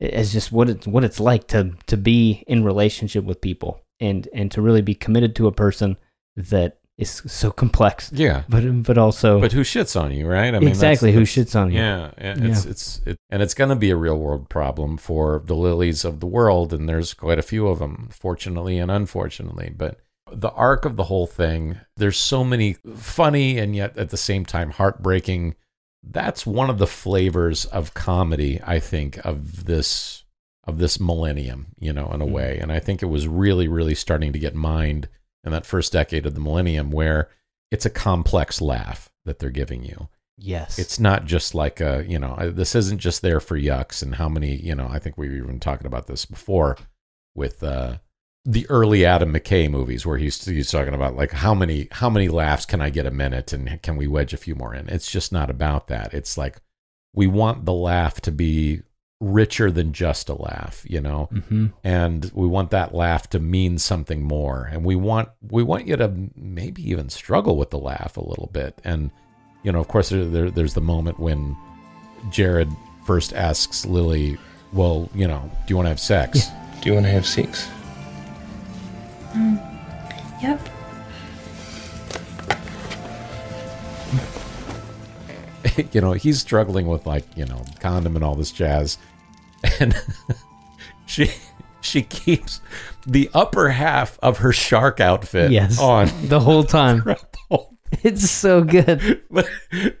as just what it's what it's like to to be in relationship with people and and to really be committed to a person that is so complex. Yeah, but but also, but who shits on you, right? I mean, exactly that's, who shits on you. Yeah, it's yeah. it's it, and it's going to be a real world problem for the lilies of the world, and there's quite a few of them, fortunately and unfortunately. But the arc of the whole thing, there's so many funny and yet at the same time heartbreaking. That's one of the flavors of comedy, I think, of this of this millennium, you know, in a mm-hmm. way. And I think it was really, really starting to get mined in that first decade of the millennium where it's a complex laugh that they're giving you. Yes. It's not just like a, you know, this isn't just there for yucks and how many, you know, I think we were even talking about this before with uh the early Adam McKay movies where he's he's talking about like how many how many laughs can I get a minute and can we wedge a few more in? It's just not about that. It's like we want the laugh to be richer than just a laugh, you know, mm-hmm. and we want that laugh to mean something more, and we want we want you to maybe even struggle with the laugh a little bit, and you know, of course, there, there, there's the moment when Jared first asks Lily, "Well, you know, do you want to have sex? Yeah. Do you want to have sex?" Mm. Yep. you know, he's struggling with like, you know, condom and all this jazz. And she she keeps the upper half of her shark outfit yes, on the whole time. It's so good. But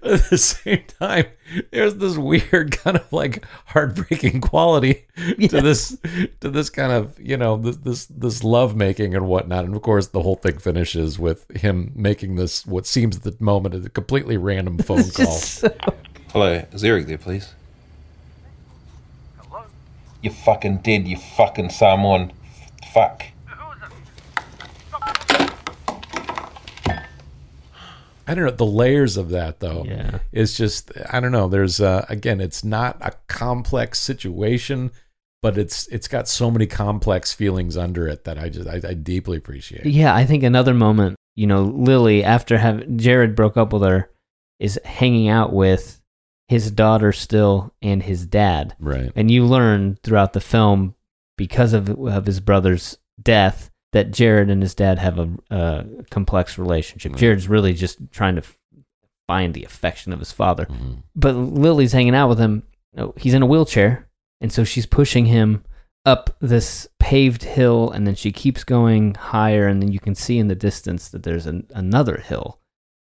at the same time, there's this weird kind of like heartbreaking quality yes. to this to this kind of, you know, this this this love making and whatnot. And of course the whole thing finishes with him making this what seems at the moment a completely random phone call. So... Hello, is Eric there, please? Hello? You fucking dead, you fucking someone. Fuck. I don't know the layers of that though. Yeah, is just I don't know. There's uh, again, it's not a complex situation, but it's it's got so many complex feelings under it that I just I, I deeply appreciate. Yeah, I think another moment, you know, Lily after have Jared broke up with her, is hanging out with his daughter still and his dad. Right. And you learn throughout the film because of of his brother's death that Jared and his dad have a, a complex relationship. Jared's really just trying to find the affection of his father. Mm-hmm. But Lily's hanging out with him. Oh, He's in a wheelchair, and so she's pushing him up this paved hill, and then she keeps going higher, and then you can see in the distance that there's an, another hill,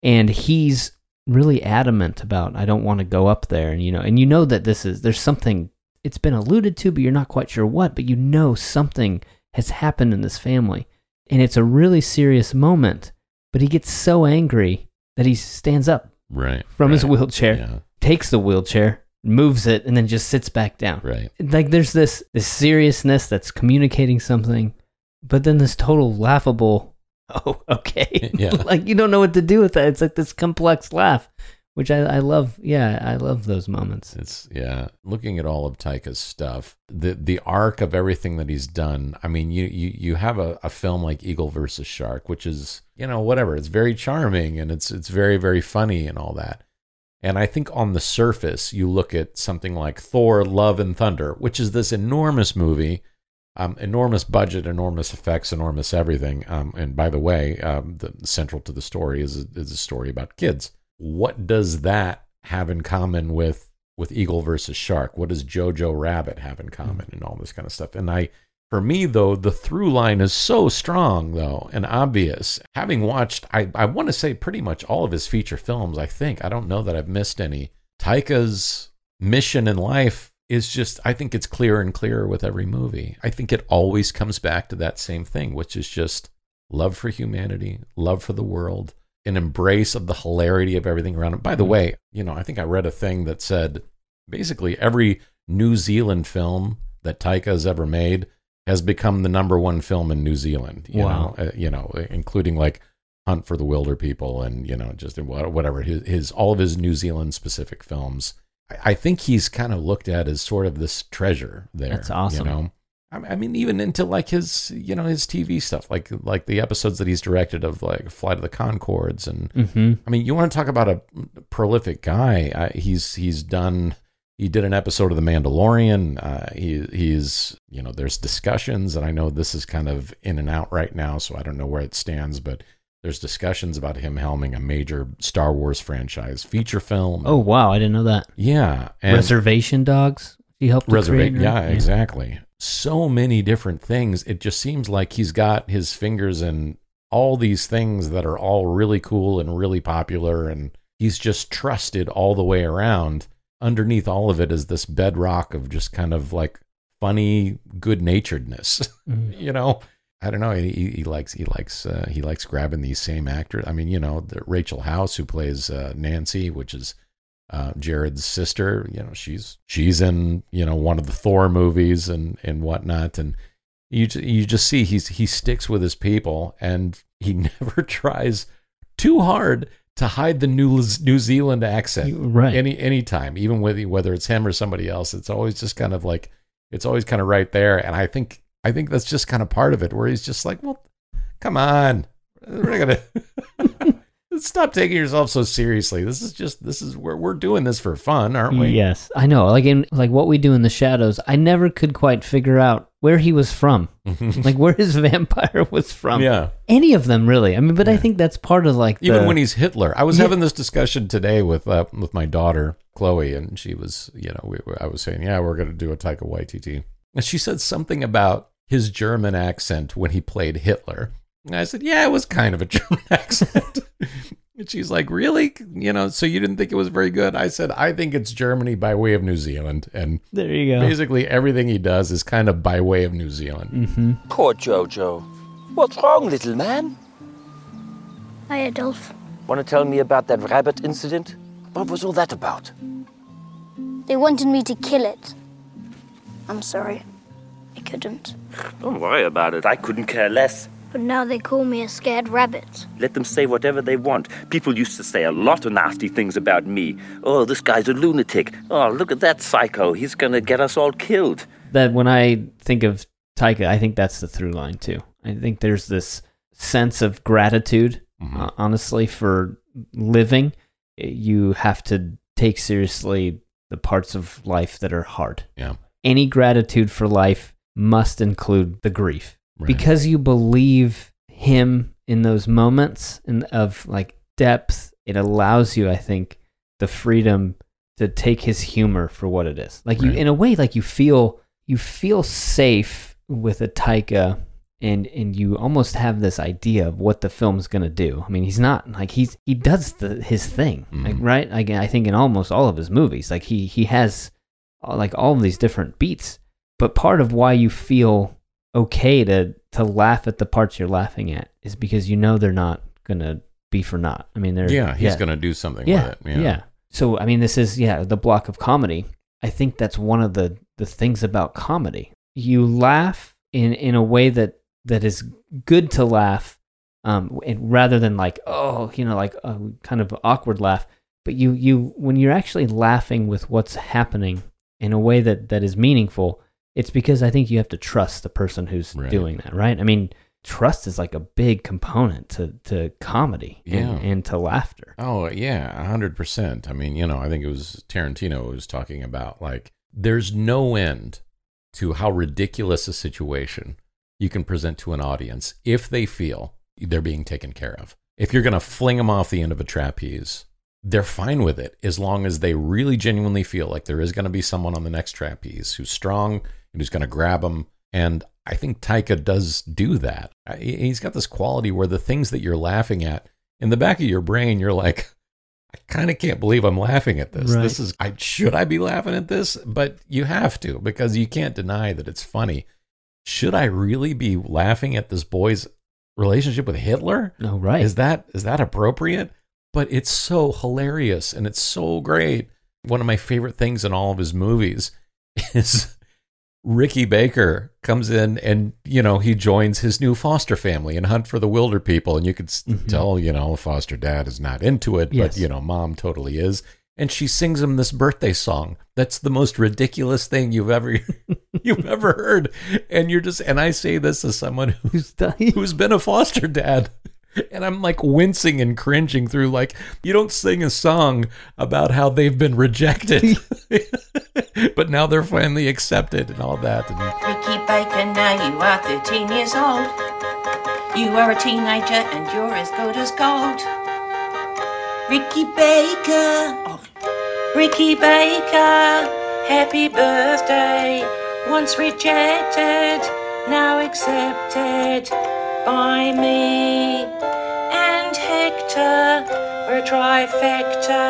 and he's really adamant about I don't want to go up there, and you know, and you know that this is there's something it's been alluded to, but you're not quite sure what, but you know something has happened in this family, and it's a really serious moment. But he gets so angry that he stands up Right. from his wheelchair, Yeah. takes the wheelchair, moves it, and then just sits back down. Right. Like there's this this seriousness that's communicating something, but then this total laughable. Oh, okay. Yeah. like you don't know what to do with that. It's like this complex laugh, which I, I love. Yeah, I love those moments. It's yeah. Looking at all of Taika's stuff, the the arc of everything that he's done. I mean, you you you have a, a film like Eagle versus Shark, which is you know whatever. It's very charming and it's it's very very funny and all that. And I think on the surface, you look at something like Thor: Love and Thunder, which is this enormous movie, um, enormous budget, enormous effects, enormous everything. Um, and by the way, um, the central to the story is is a story about kids. What does that have in common with with Eagle versus Shark? What does Jojo Rabbit have in common, mm-hmm. and all this kind of stuff? And I, for me though, the through line is so strong though and obvious. Having watched, I I want to say pretty much all of his feature films. I think I don't know that I've missed any. Taika's mission in life is just I think it's clearer and clearer with every movie. I think it always comes back to that same thing, which is just love for humanity, love for the world, an embrace of the hilarity of everything around it. By the way, you know, I think I read a thing that said basically every New Zealand film that Taika has ever made has become the number one film in New Zealand. You Wow. know, uh, you know, including like Hunt for the Wilderpeople and you know just whatever his, his all of his New Zealand specific films. I, I think he's kind of looked at as sort of this treasure there. That's awesome. You know, I I mean, even into like his, you know, his TV stuff, like like the episodes that he's directed of like Flight of the Conchords, and Mhm. I mean, you want to talk about a prolific guy? I, he's he's done. He did an episode of The Mandalorian. Uh, he he's you know, there's discussions, and I know this is kind of in and out right now, so I don't know where it stands, but there's discussions about him helming a major Star Wars franchise feature film. Oh wow, I didn't know that. yeah, and- Reservation Dogs. He helped Reservation. right? Yeah, exactly. So many different things. It just seems like he's got his fingers in all these things that are all really cool and really popular, and he's just trusted all the way around. Underneath all of it is this bedrock of just kind of like funny good naturedness. Mhm. you know, I don't know. He, he likes he likes uh, he likes grabbing these same actors. I mean, you know, the Rachel House who plays uh, Nancy, which is uh, Jared's sister. You know, she's she's in you know one of the Thor movies and and whatnot. And you you just see he's he sticks with his people and he never tries too hard to hide the New New Zealand accent. right. Any any time, even with whether it's him or somebody else, it's always just kind of like it's always kind of right there. And I think I think that's just kind of part of it, where he's just like, well, come on, we're not gonna stop taking yourself so seriously. This is just this is where we're doing this for fun, aren't we? Yes, I know. Like in like what we do in the shadows, I never could quite figure out where he was from, like where his vampire was from. Yeah. any of them really. I mean, but I think that's part of like Even the- when he's Hitler, I was Yeah. having this discussion today with uh, with my daughter Chloe, and she was, you know, we, I was saying, yeah, we're going to do a Taika Waititi, and she said something about his German accent when he played Hitler. And I said, yeah, it was kind of a German accent. and she's like, really? You know, so you didn't think it was very good? I said, I think it's Germany by way of New Zealand, and There you go. basically everything he does is kind of by way of New Zealand. Mm-hmm. Poor Jojo. What's wrong, little man? Hi, Adolf. Want to tell me about that rabbit incident? What was all that about? They wanted me to kill it. I'm sorry. I couldn't. Don't worry about it. I couldn't care less. But now they call me a scared rabbit. Let them say whatever they want. People used to say a lot of nasty things about me. Oh, this guy's a lunatic. Oh, look at that psycho. He's gonna get us all killed. that when I think of Taika, I think that's the through line too. I think there's this sense of gratitude, uh, honestly, for living you have to take seriously the parts of life that are hard. Yeah. Any gratitude for life must include the grief Right. because you believe him in those moments and of like depth. It allows you, I think, the freedom to take his humor for what it is. Like you, Right. in a way, like you feel you feel safe with a Taika, and and you almost have this idea of what the film's gonna do. I mean, he's not like he's he does the his thing, like mm-hmm. right. Like I think in almost all of his movies, like he he has like all of these different beats. But part of why you feel okay to to laugh at the parts you're laughing at is because you know they're not gonna be for naught. I mean, they're Yeah, he's gonna do something yeah, with it, yeah. yeah. So I mean, this is yeah the block of comedy. I think that's one of the the things about comedy. You laugh in in a way that that is good to laugh, um, and rather than like oh you know like a kind of awkward laugh. But you you when you're actually laughing with what's happening in a way that that is meaningful, it's because I think you have to trust the person who's Right. doing that, right? I mean, trust is like a big component to to comedy and- Yeah. and to laughter. Oh yeah, a hundred percent. I mean, you know, I think it was Tarantino who was talking about like there's no end to how ridiculous a situation you can present to an audience if they feel they're being taken care of. If you're gonna fling them off the end of a trapeze, they're fine with it as long as they really genuinely feel like there is going to be someone on the next trapeze who's strong and who's going to grab him. And I think Taika does do that. He's got this quality where the things that you're laughing at in the back of your brain, you're like, I kind of can't believe I'm laughing at this. Right. This is, I should I be laughing at this? But you have to because you can't deny that it's funny. Should I really be laughing at this boy's relationship with Hitler? No, right. Is that is that appropriate? But it's so hilarious and it's so great. One of my favorite things in all of his movies is Ricky Baker comes in and you know he joins his new foster family and Hunt for the Wilderpeople, and you could s mm-hmm. tell you know foster dad is not into it, Yes. but you know mom totally is, and she sings him this birthday song. That's the most ridiculous thing you've ever you've ever heard, and you're just and I say this as someone who's who's been a foster dad. And I'm like wincing and cringing through like you don't sing a song about how they've been rejected, but now they're finally accepted and all that. And Ricky Baker, now you are 13 years old. You are a teenager and you're as good as gold. Ricky Baker, oh, Ricky Baker, happy birthday. Once rejected, now accepted by me and Hector. We're trifecta.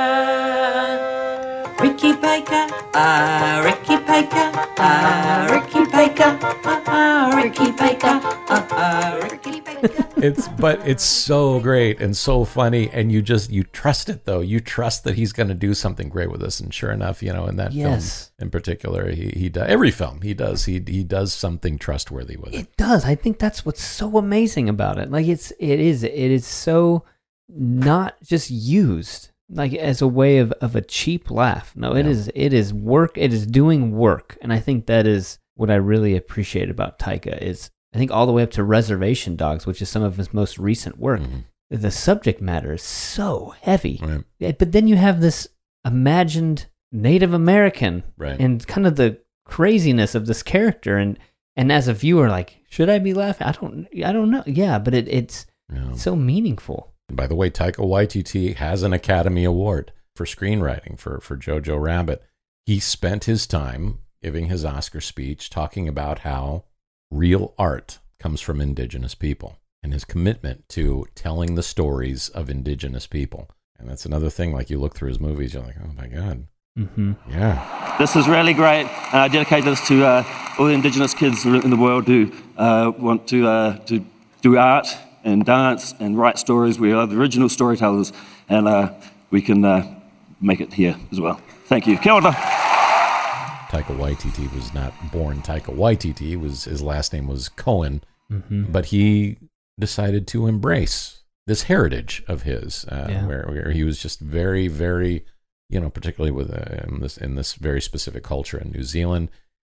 Ricky Baker, ah, Ricky Baker, ah, Ricky Baker, ah, ah, Ricky Baker, ah, ah, Ricky Baker. it's but it's so great and so funny, and you just you trust it though. You trust that he's going to do something great with us, and sure enough, you know, in that Yes. film in particular, he he does every film he does he he does something trustworthy with it. It does. I think that's what's so amazing about it. Like it's it is it is so not just used like as a way of, of a cheap laugh. No, it Yeah. is it is work. It is doing work, and I think that is what I really appreciate about Taika is I think all the way up to Reservation Dogs, which is some of his most recent work. Mm-hmm. The subject matter is so heavy, Right. Yeah, but then you have this imagined Native American, Right. and kind of the craziness of this character, and and as a viewer, like, should I be laughing? I don't, I don't know. Yeah, but it, it's so meaningful. And by the way, Taika Waititi has an Academy Award for screenwriting for, for Jojo Rabbit. He spent his time giving his Oscar speech talking about how real art comes from indigenous people and his commitment to telling the stories of indigenous people. And that's another thing, like you look through his movies, you're like, oh my God. Mm-hmm. Yeah. This is really great. And I dedicate this to uh, all the Indigenous kids in the world who uh, want to, uh, to do art and dance and write stories. We are the original storytellers, and uh, we can uh, make it here as well. Thank you. Kia ora. Taika Waititi was not born Taika Waititi. Was his last name was Cohen, Mhm. but he decided to embrace this heritage of his, uh, Yeah. where, where he was just very, very, you know, particularly with uh, in this in this very specific culture in New Zealand.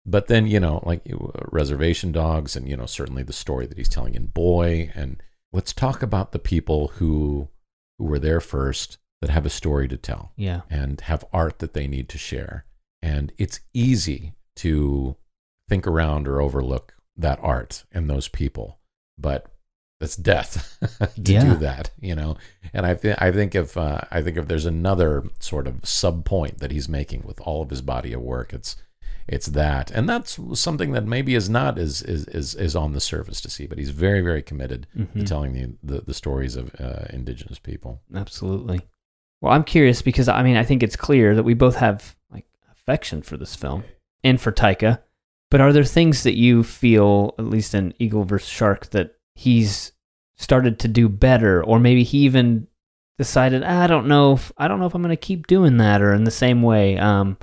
But then you know, like uh, reservation dogs, and you know, certainly the story that he's telling in Boy, and let's talk about the people who who were there first that have a story to tell Yeah. and have art that they need to share. And it's easy to think around or overlook that art and those people, but that's death to Yeah. do that, you know. And I th- I think if uh, I think if there's another sort of sub point that he's making with all of his body of work, it's it's that, and that's something that maybe is not is is is, is on the surface to see, but he's very very committed to Mhm. telling the, the the stories of uh, indigenous people. Absolutely. Well, I'm curious because I mean, I think it's clear that we both have like affection for this film and for Taika. But are there things that you feel, at least in Eagle vs. Shark, that he's started to do better, or maybe he even decided, "Ah, I don't know, if, I don't know if I'm going to keep doing that, or in the same way. Um,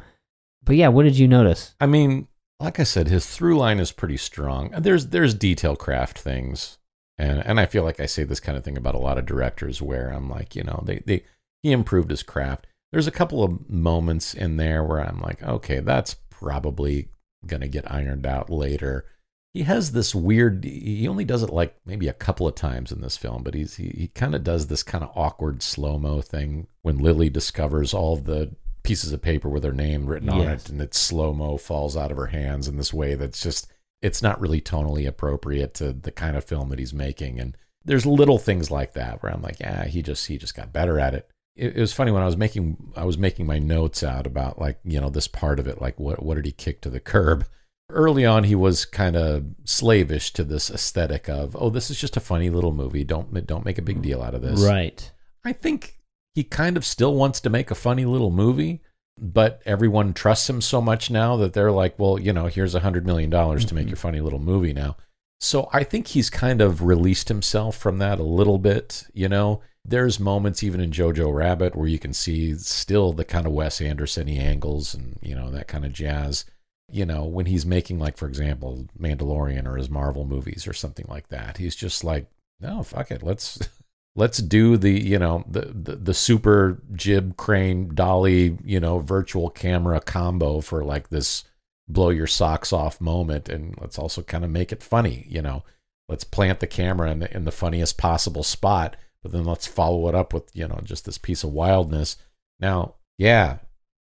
but yeah, what did you notice? I mean, like I said, his through line is pretty strong. There's there's detail craft things, and and I feel like I say this kind of thing about a lot of directors where I'm like, you know, they they he improved his craft. There's a couple of moments in there where I'm like, okay, that's probably gonna get ironed out later. He has this weird. He only does it like maybe a couple of times in this film, but he's he, he kind of does this kind of awkward slow mo thing when Lily discovers all the pieces of paper with her name written on Yes. it, and it's slow mo falls out of her hands in this way that's just it's not really tonally appropriate to the kind of film that he's making. And there's little things like that where I'm like, yeah, he just he just got better at it. It, it was funny when I was making I was making my notes out about like you know this part of it, like what what did he kick to the curb? Early on, he was kind of slavish to this aesthetic of, oh, this is just a funny little movie. Don't don't make a big mm. deal out of this. Right. I think he kind of still wants to make a funny little movie, but everyone trusts him so much now that they're like, well, you know, here's a hundred million dollars to make mm-hmm. your funny little movie now. So I think he's kind of released himself from that a little bit, you know. There's moments even in Jojo Rabbit where you can see still the kind of Wes Anderson angles and, you know, that kind of jazz. You know, when he's making like, for example, Mandalorian or his Marvel movies or something like that, he's just like, no, fuck it. Let's let's do the you know the, the the super jib crane dolly you know virtual camera combo for like this blow your socks off moment. And let's also kind of make it funny you know. Let's plant the camera in the, in the funniest possible spot but then let's follow it up with you know just this piece of wildness. Now yeah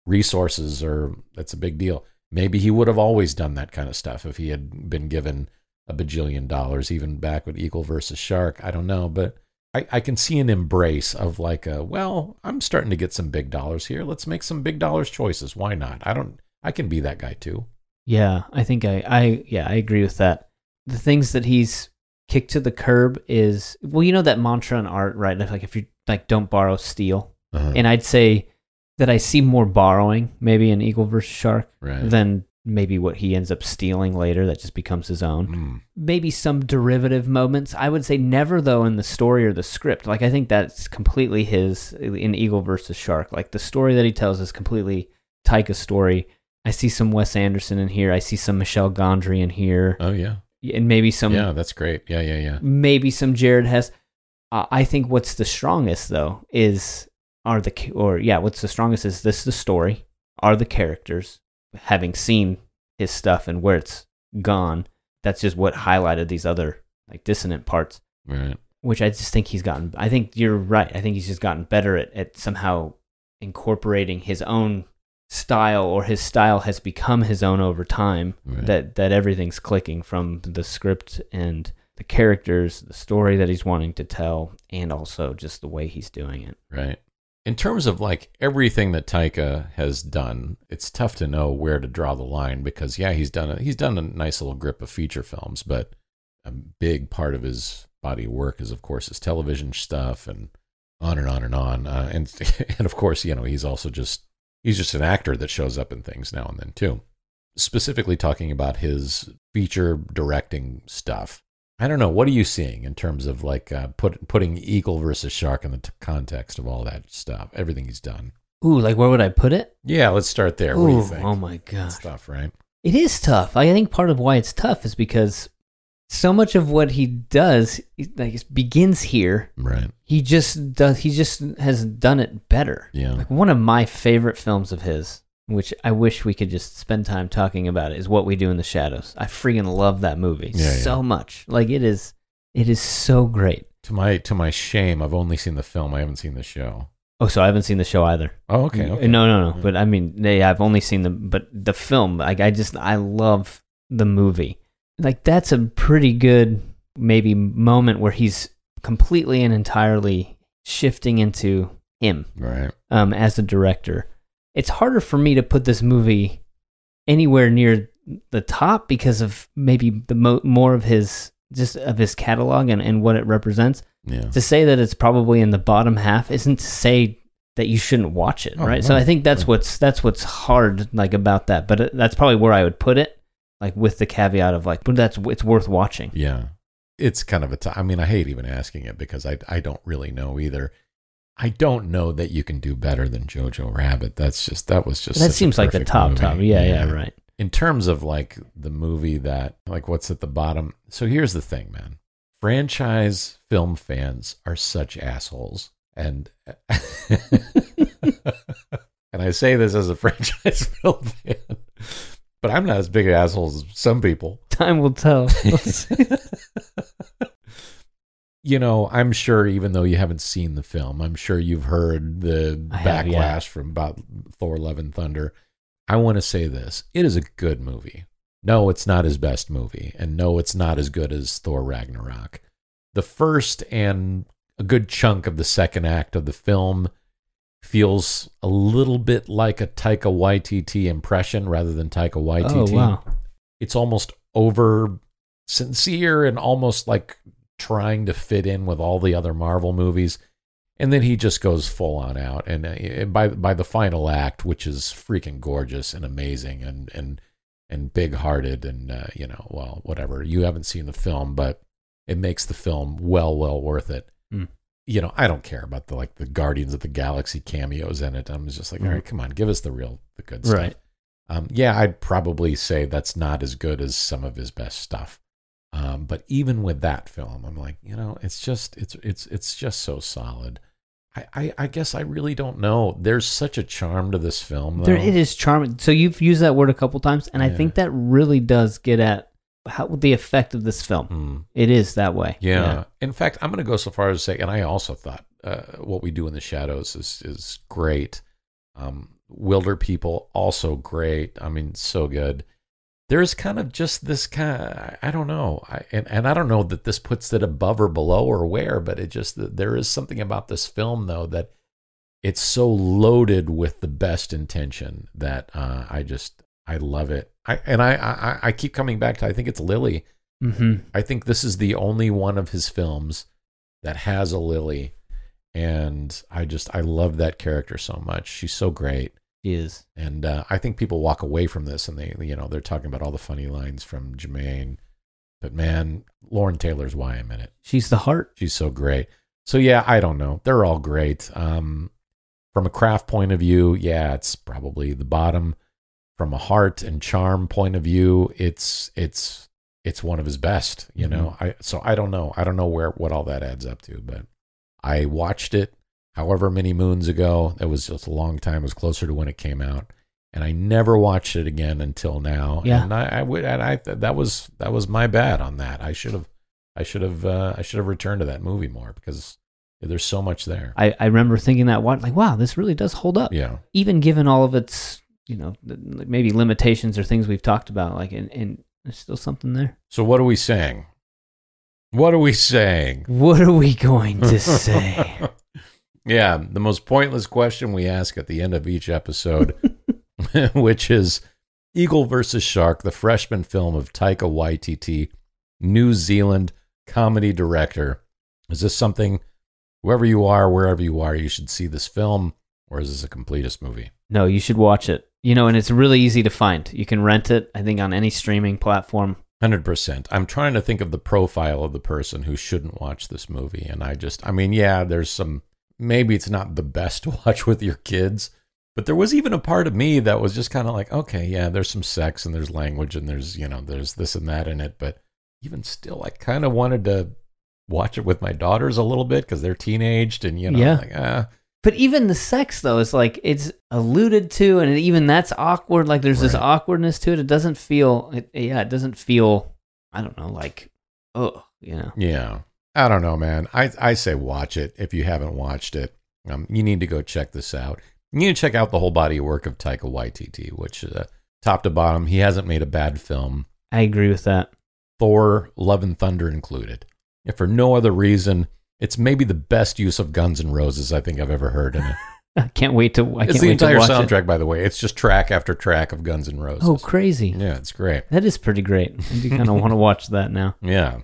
resources are that's a big deal. Maybe he would have always done that kind of stuff if he had been given a bajillion dollars even back with eagle versus shark. I don't know but I, I can see an embrace of like a well i'm starting to get some big dollars here let's make some big dollars choices why not i don't i can be that guy too Yeah, I think I, I yeah, I agree with that. The things that he's kicked to the curb is well, you know that mantra in art, right? Like if you like don't borrow, steal. Uh-huh. And I'd say that I see more borrowing maybe in Eagle versus Shark Right. than maybe what he ends up stealing later that just becomes his own. Mm. Maybe some derivative moments. I would say never though in the story or the script. Like I think that's completely his in Eagle versus Shark. Like the story that he tells is completely Taika's story. I see some Wes Anderson in here. I see some Michel Gondry in here. oh yeah And maybe some yeah that's great yeah yeah yeah maybe some Jared Hess. Uh, I think what's the strongest though is are the or yeah, what's the strongest is this the story, are the characters, having seen his stuff and where it's gone. That's just what highlighted these other like dissonant parts, right which I just think he's gotten. I think you're right. I think he's just gotten better at, at somehow incorporating his own style or his style has become his own over time Right. that that everything's clicking from the script and the characters the story that he's wanting to tell and also just the way he's doing it Right. In terms of like everything that Taika has done, it's tough to know where to draw the line because yeah, he's done a, he's done a nice little grip of feature films, but a big part of his body of work is of course his television stuff and on and on and on. Uh, and and of course, you know, he's also just he's just an actor that shows up in things now and then too. Specifically talking about his feature directing stuff. I don't know. What are you seeing in terms of like uh, put, putting eagle versus shark in the t- context of all that stuff, everything he's done? ooh like where would i put it Yeah, let's start there. what do you think? oh my god Stuff, right? it is tough i think part of why it's tough is because so much of what he does like begins here Right. he just does he just has done it better Yeah. like one of my favorite films of his which i wish we could just spend time talking about it is what we do in the shadows i freaking love that movie Yeah, so much like it is it is so great To my to my shame, I've only seen the film. I haven't seen the show. Oh, so I haven't seen the show either. Oh, okay, okay. No, no, no. But I mean, they, I've only seen the, but the film. Like, I just, I love the movie. Like, that's a pretty good maybe moment where he's completely and entirely shifting into him, Right. um, as a director. It's harder for me to put this movie anywhere near the top because of maybe the mo- more of his just of his catalog and, and what it represents. Yeah. To say that it's probably in the bottom half isn't to say that you shouldn't watch it, Oh, right? So. I think that's what's that's what's hard like about that. But it, that's probably where I would put it, like with the caveat of like, but that's it's worth watching. Yeah. It's kind of a t- I mean, I hate even asking it because I I don't really know either. I don't know that you can do better than Jojo Rabbit. That's just that was just That seems like the top movie. top. Yeah, yeah, right. In terms of like the movie that like what's at the bottom. So here's the thing, man. Franchise film fans are such assholes. And and I say this as a franchise film fan. But I'm not as big an asshole as some people. Time will tell. you know, I'm sure even though you haven't seen the film, I'm sure you've heard the I have, backlash yeah. from about Thor Love and Thunder. I want to say this. It is a good movie. No, it's not his best movie. And no, it's not as good as Thor Ragnarok. The first and a good chunk of the second act of the film feels a little bit like a Taika Waititi impression rather than Taika oh, Waititi. Oh, wow. It's almost over sincere and almost like trying to fit in with all the other Marvel movies. And then he just goes full on out. And uh, by by the final act, which is freaking gorgeous and amazing and and and big hearted and uh, you know, well, whatever. You haven't seen the film, but it makes the film well well worth it. Mm. You know, I don't care about the like the Guardians of the Galaxy cameos in it. I'm just like, all Mhm. right, come on, give us the real the good stuff. Right. Um, yeah, I'd probably say that's not as good as some of his best stuff. Um, but even with that film, I'm like, you know, it's just it's it's it's just so solid. I, I, I guess I really don't know. There's such a charm to this film. Though. There, it is charming. So you've used that word a couple times, and I think that really does get at how the effect of this film. It is that way. Hmm. Yeah. In fact, I'm going to go so far as to say, and I also thought uh, what we do in the shadows is is great. Um, Wilderpeople also great. I mean, so good. There's kind of just this kind of I don't know, I, and and I don't know that this puts it above or below or where, but it just there is something about this film though that it's so loaded with the best intention that uh, I just I love it. I and I, I I keep coming back to I think it's Lily. Mhm. I think this is the only one of his films that has a Lily, and I just I love that character so much. She's so great. Is, and uh, I think people walk away from this and they you know they're talking about all the funny lines from Jermaine, but man, Lauren Taylor's why I'm in it. She's the heart. She's so great. So yeah, I don't know. They're all great. Um, from a craft point of view, yeah, it's probably the bottom. From a heart and charm point of view, it's it's it's one of his best. You know, I so I don't know. I don't know where what all that adds up to, but I watched it however many moons ago. It was just a long time. It was closer to when it came out, and I never watched it again until now. Yeah. and I, I would. And I that was that was my bad on that. I should have. I should have. Uh, I should have returned to that movie more because there's so much there. I, I remember thinking that one like, wow, this really does hold up. Yeah. Even given all of its, you know, maybe limitations or things we've talked about, like, and, and there's still something there. So what are we saying? What are we saying? What are we going to say? yeah, the most pointless question we ask at the end of each episode, which is Eagle versus Shark, the freshman film of Taika Waititi, New Zealand comedy director. Is this something, whoever you are, wherever you are, you should see this film, or is this a completist movie? No, you should watch it. You know, and it's really easy to find. You can rent it, I think, on any streaming platform. Hundred percent. I'm trying to think of the profile of the person who shouldn't watch this movie, and I just, I mean, yeah, there's some. Maybe it's not the best to watch with your kids, but there was even a part of me that was just kind of like, okay, yeah, there's some sex and there's language and there's you know there's this and that in it, but even still, I kind of wanted to watch it with my daughters a little bit because they're teenaged and you know, Yeah. like, ah, But even the sex, though, is like it's alluded to, and even that's awkward. Like there's this awkwardness to it. It doesn't feel, it, yeah, it doesn't feel. I don't know, like, oh, you know. Yeah. I don't know, man. I I say watch it if you haven't watched it. Um, you need to go check this out. You need to check out the whole body of work of Taika Waititi, which uh, top to bottom, he hasn't made a bad film. I agree with that. Thor, Love and Thunder included. If for no other reason, it's maybe the best use of Guns N' Roses I think I've ever heard in it. I can't wait to. I it's can't the wait entire to watch soundtrack, It. by the way. It's just track after track of Guns N' Roses. Oh, crazy! Yeah, it's great. That is pretty great. I do kind of want to watch that now. Yeah.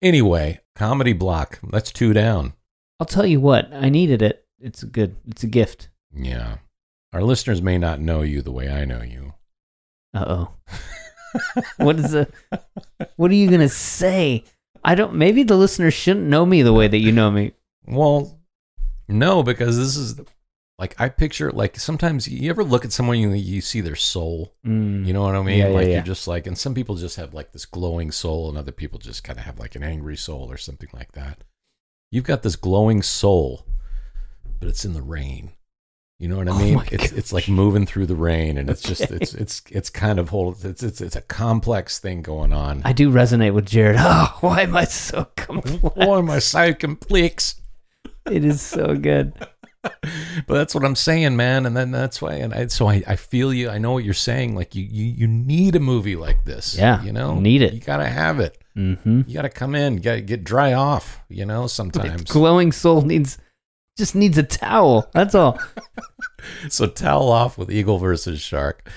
Anyway, comedy block. That's two down. I'll tell you what. I needed it. It's a good. It's a gift. Yeah. Our listeners may not know you the way I know you. Uh oh. what is the? What are you gonna say? I don't. Maybe the listeners shouldn't know me the way that you know me. Well, no, because this is like I picture like sometimes you ever look at someone you you see their soul. Mm. You know what I mean? Yeah, like yeah. you're just like, and some people just have like this glowing soul, and other people just kind of have like an angry soul or something like that. You've got this glowing soul, but it's in the rain. You know what I Oh mean? it's it's like moving through the rain, and it's just it's it's it's kind of whole. It's it's it's a complex thing going on. I do resonate with Jared. Oh, why am I so complex? Why am I so complex? It is so good. but that's what I'm saying, man. And then that's why, and I, so I, I feel you. I know what you're saying. Like you, you, you need a movie like this. Yeah, you know, need it. You gotta have it. Mm-hmm. You gotta come in, get get dry off. You know, sometimes. Glowing soul needs just needs a towel. That's all. so towel off with eagle versus shark.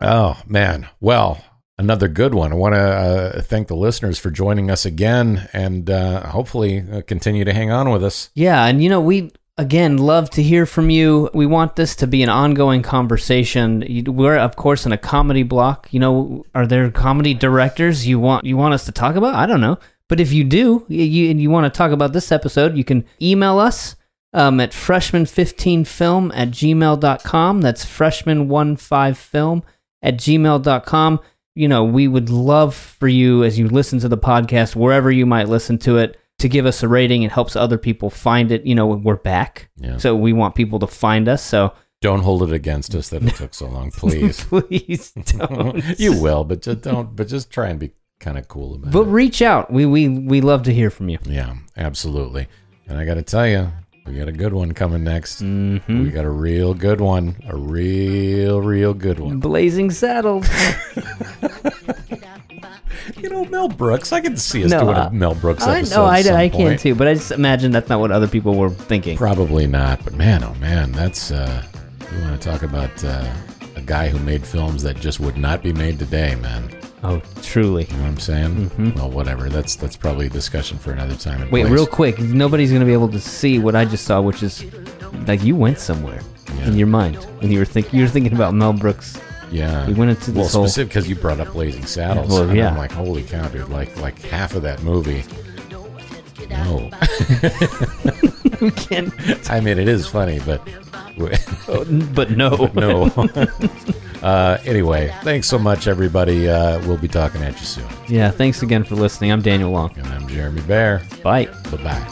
Oh man, well. Another good one. I want to uh, thank the listeners for joining us again, and uh, hopefully uh, continue to hang on with us. Yeah, and you know, we again love to hear from you. We want this to be an ongoing conversation. We're of course in a comedy block. You know, are there comedy directors you want you want us to talk about? I don't know. But if you do, you you, you want to talk about this episode, you can email us um, at freshman15film at gmail.com. That's freshman15film at gmail.com. You know, we would love for you as you listen to the podcast, wherever you might listen to it, to give us a rating. It helps other people find it. You know, we're back. Yeah. So we want people to find us. So Don't hold it against us that it took so long, please. please don't. you will, but just don't. But just try and be kind of cool about But reach out. We we we love to hear from you. Yeah, absolutely. And I got to tell you, we got a good one coming next. Mm-hmm. We got a real good one, a real, real good one. Blazing Saddles. You know, Mel Brooks. I can see us No, doing uh, a Mel Brooks I episode. know, I, I can too, but I just imagine that's not what other people were thinking. Probably not, but man, oh man, that's uh, you want to talk about uh, a guy who made films that just would not be made today, man. Oh, truly. You know what I'm saying? Mhm. Well, whatever. That's that's probably a discussion for another time. and Wait, place. real quick. Nobody's going to be able to see what I just saw, which is like you went somewhere in your mind when you were thinking you were thinking about Mel Brooks. Yeah, we went into well, whole. specific because you brought up Blazing Saddles. Well, and yeah. I'm like, holy cow, dude! Like, like half of that movie. No, can't. I mean, it is funny, but Oh, but no. But no. uh, anyway, thanks so much, everybody. Uh, we'll be talking at you soon. Yeah, thanks again for listening. I'm Daniel Long. And I'm Jeremy Bear. Bye. Bye bye.